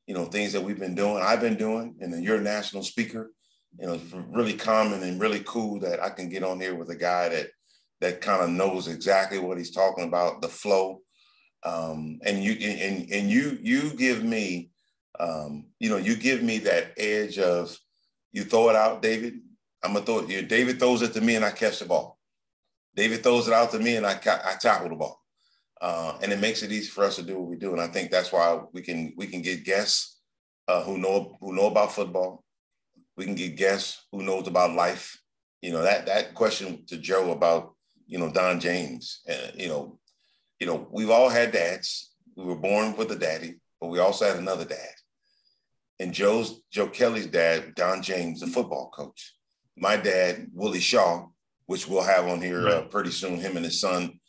You know, things that we've been doing, I've been doing, and then you're a national speaker. You know, it's really common and really cool that I can get on here with a guy that that kind of knows exactly what he's talking about, the flow. Um, and you and and you you give me um, you know, you give me that edge of you throw it out, David. I'm gonna throw it. David throws it to me and I catch the ball. David throws it out to me and I I tackle the ball uh, and it makes it easy for us to do what we do. And I think that's why we can we can get guests uh, who know who know about football. We can get guests who knows about life. You know that that question to Joe about you know Don James. Uh, you know, you know we've all had dads. We were born with a daddy, but we also had another dad. And Joe's Joe Kelly's dad, Don James, the football coach. My dad, Willie Shaw, which we'll have on here uh, pretty soon. Him and his son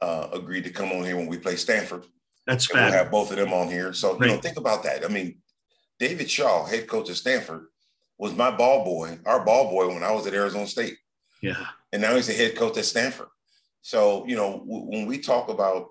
uh, agreed to come on here when we play Stanford. That's fair. We'll have both of them on here. So you know, think about that. I mean, David Shaw, head coach at Stanford, was my ball boy, our ball boy when I was at Arizona State. Yeah. And now he's the head coach at Stanford. So you know, w- when we talk about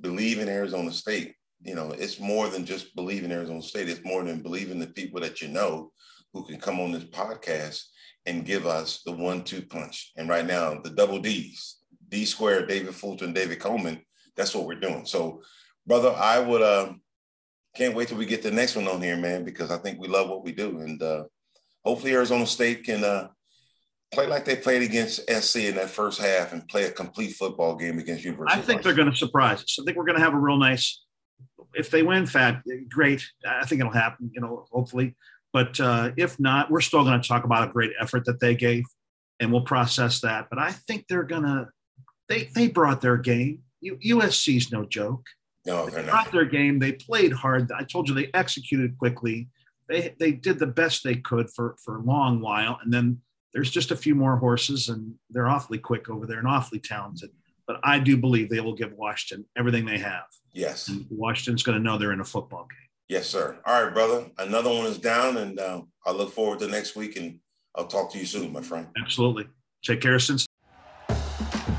believe in Arizona State, you know, it's more than just believe in Arizona State. It's more than believing the people that you know who can come on this podcast and give us the one-two punch. And right now, the double D's D squared, David Fulcher, David Coleman. That's what we're doing. So, brother, I would uh, can't wait till we get the next one on here, man, because I think we love what we do. And uh, hopefully Arizona State can uh, play like they played against SC in that first half and play a complete football game against University. I think they're going to surprise us. I think we're going to have a real nice. If they win, fat, great. I think it'll happen. You know, hopefully. But uh, if not, we're still going to talk about a great effort that they gave, and we'll process that. But I think they're going to. They they brought their game. USC's no joke. No, they're they not. brought their game. They played hard. I told you they executed quickly. They they did the best they could for for a long while, and then there's just a few more horses, and they're awfully quick over there and awfully talented. But I do believe they will give Washington everything they have. Yes. And Washington's going to know they're in a football game. Yes, sir. All right, brother. Another one is down, and uh, I look forward to next week, and I'll talk to you soon, my friend. Absolutely. Take care, since.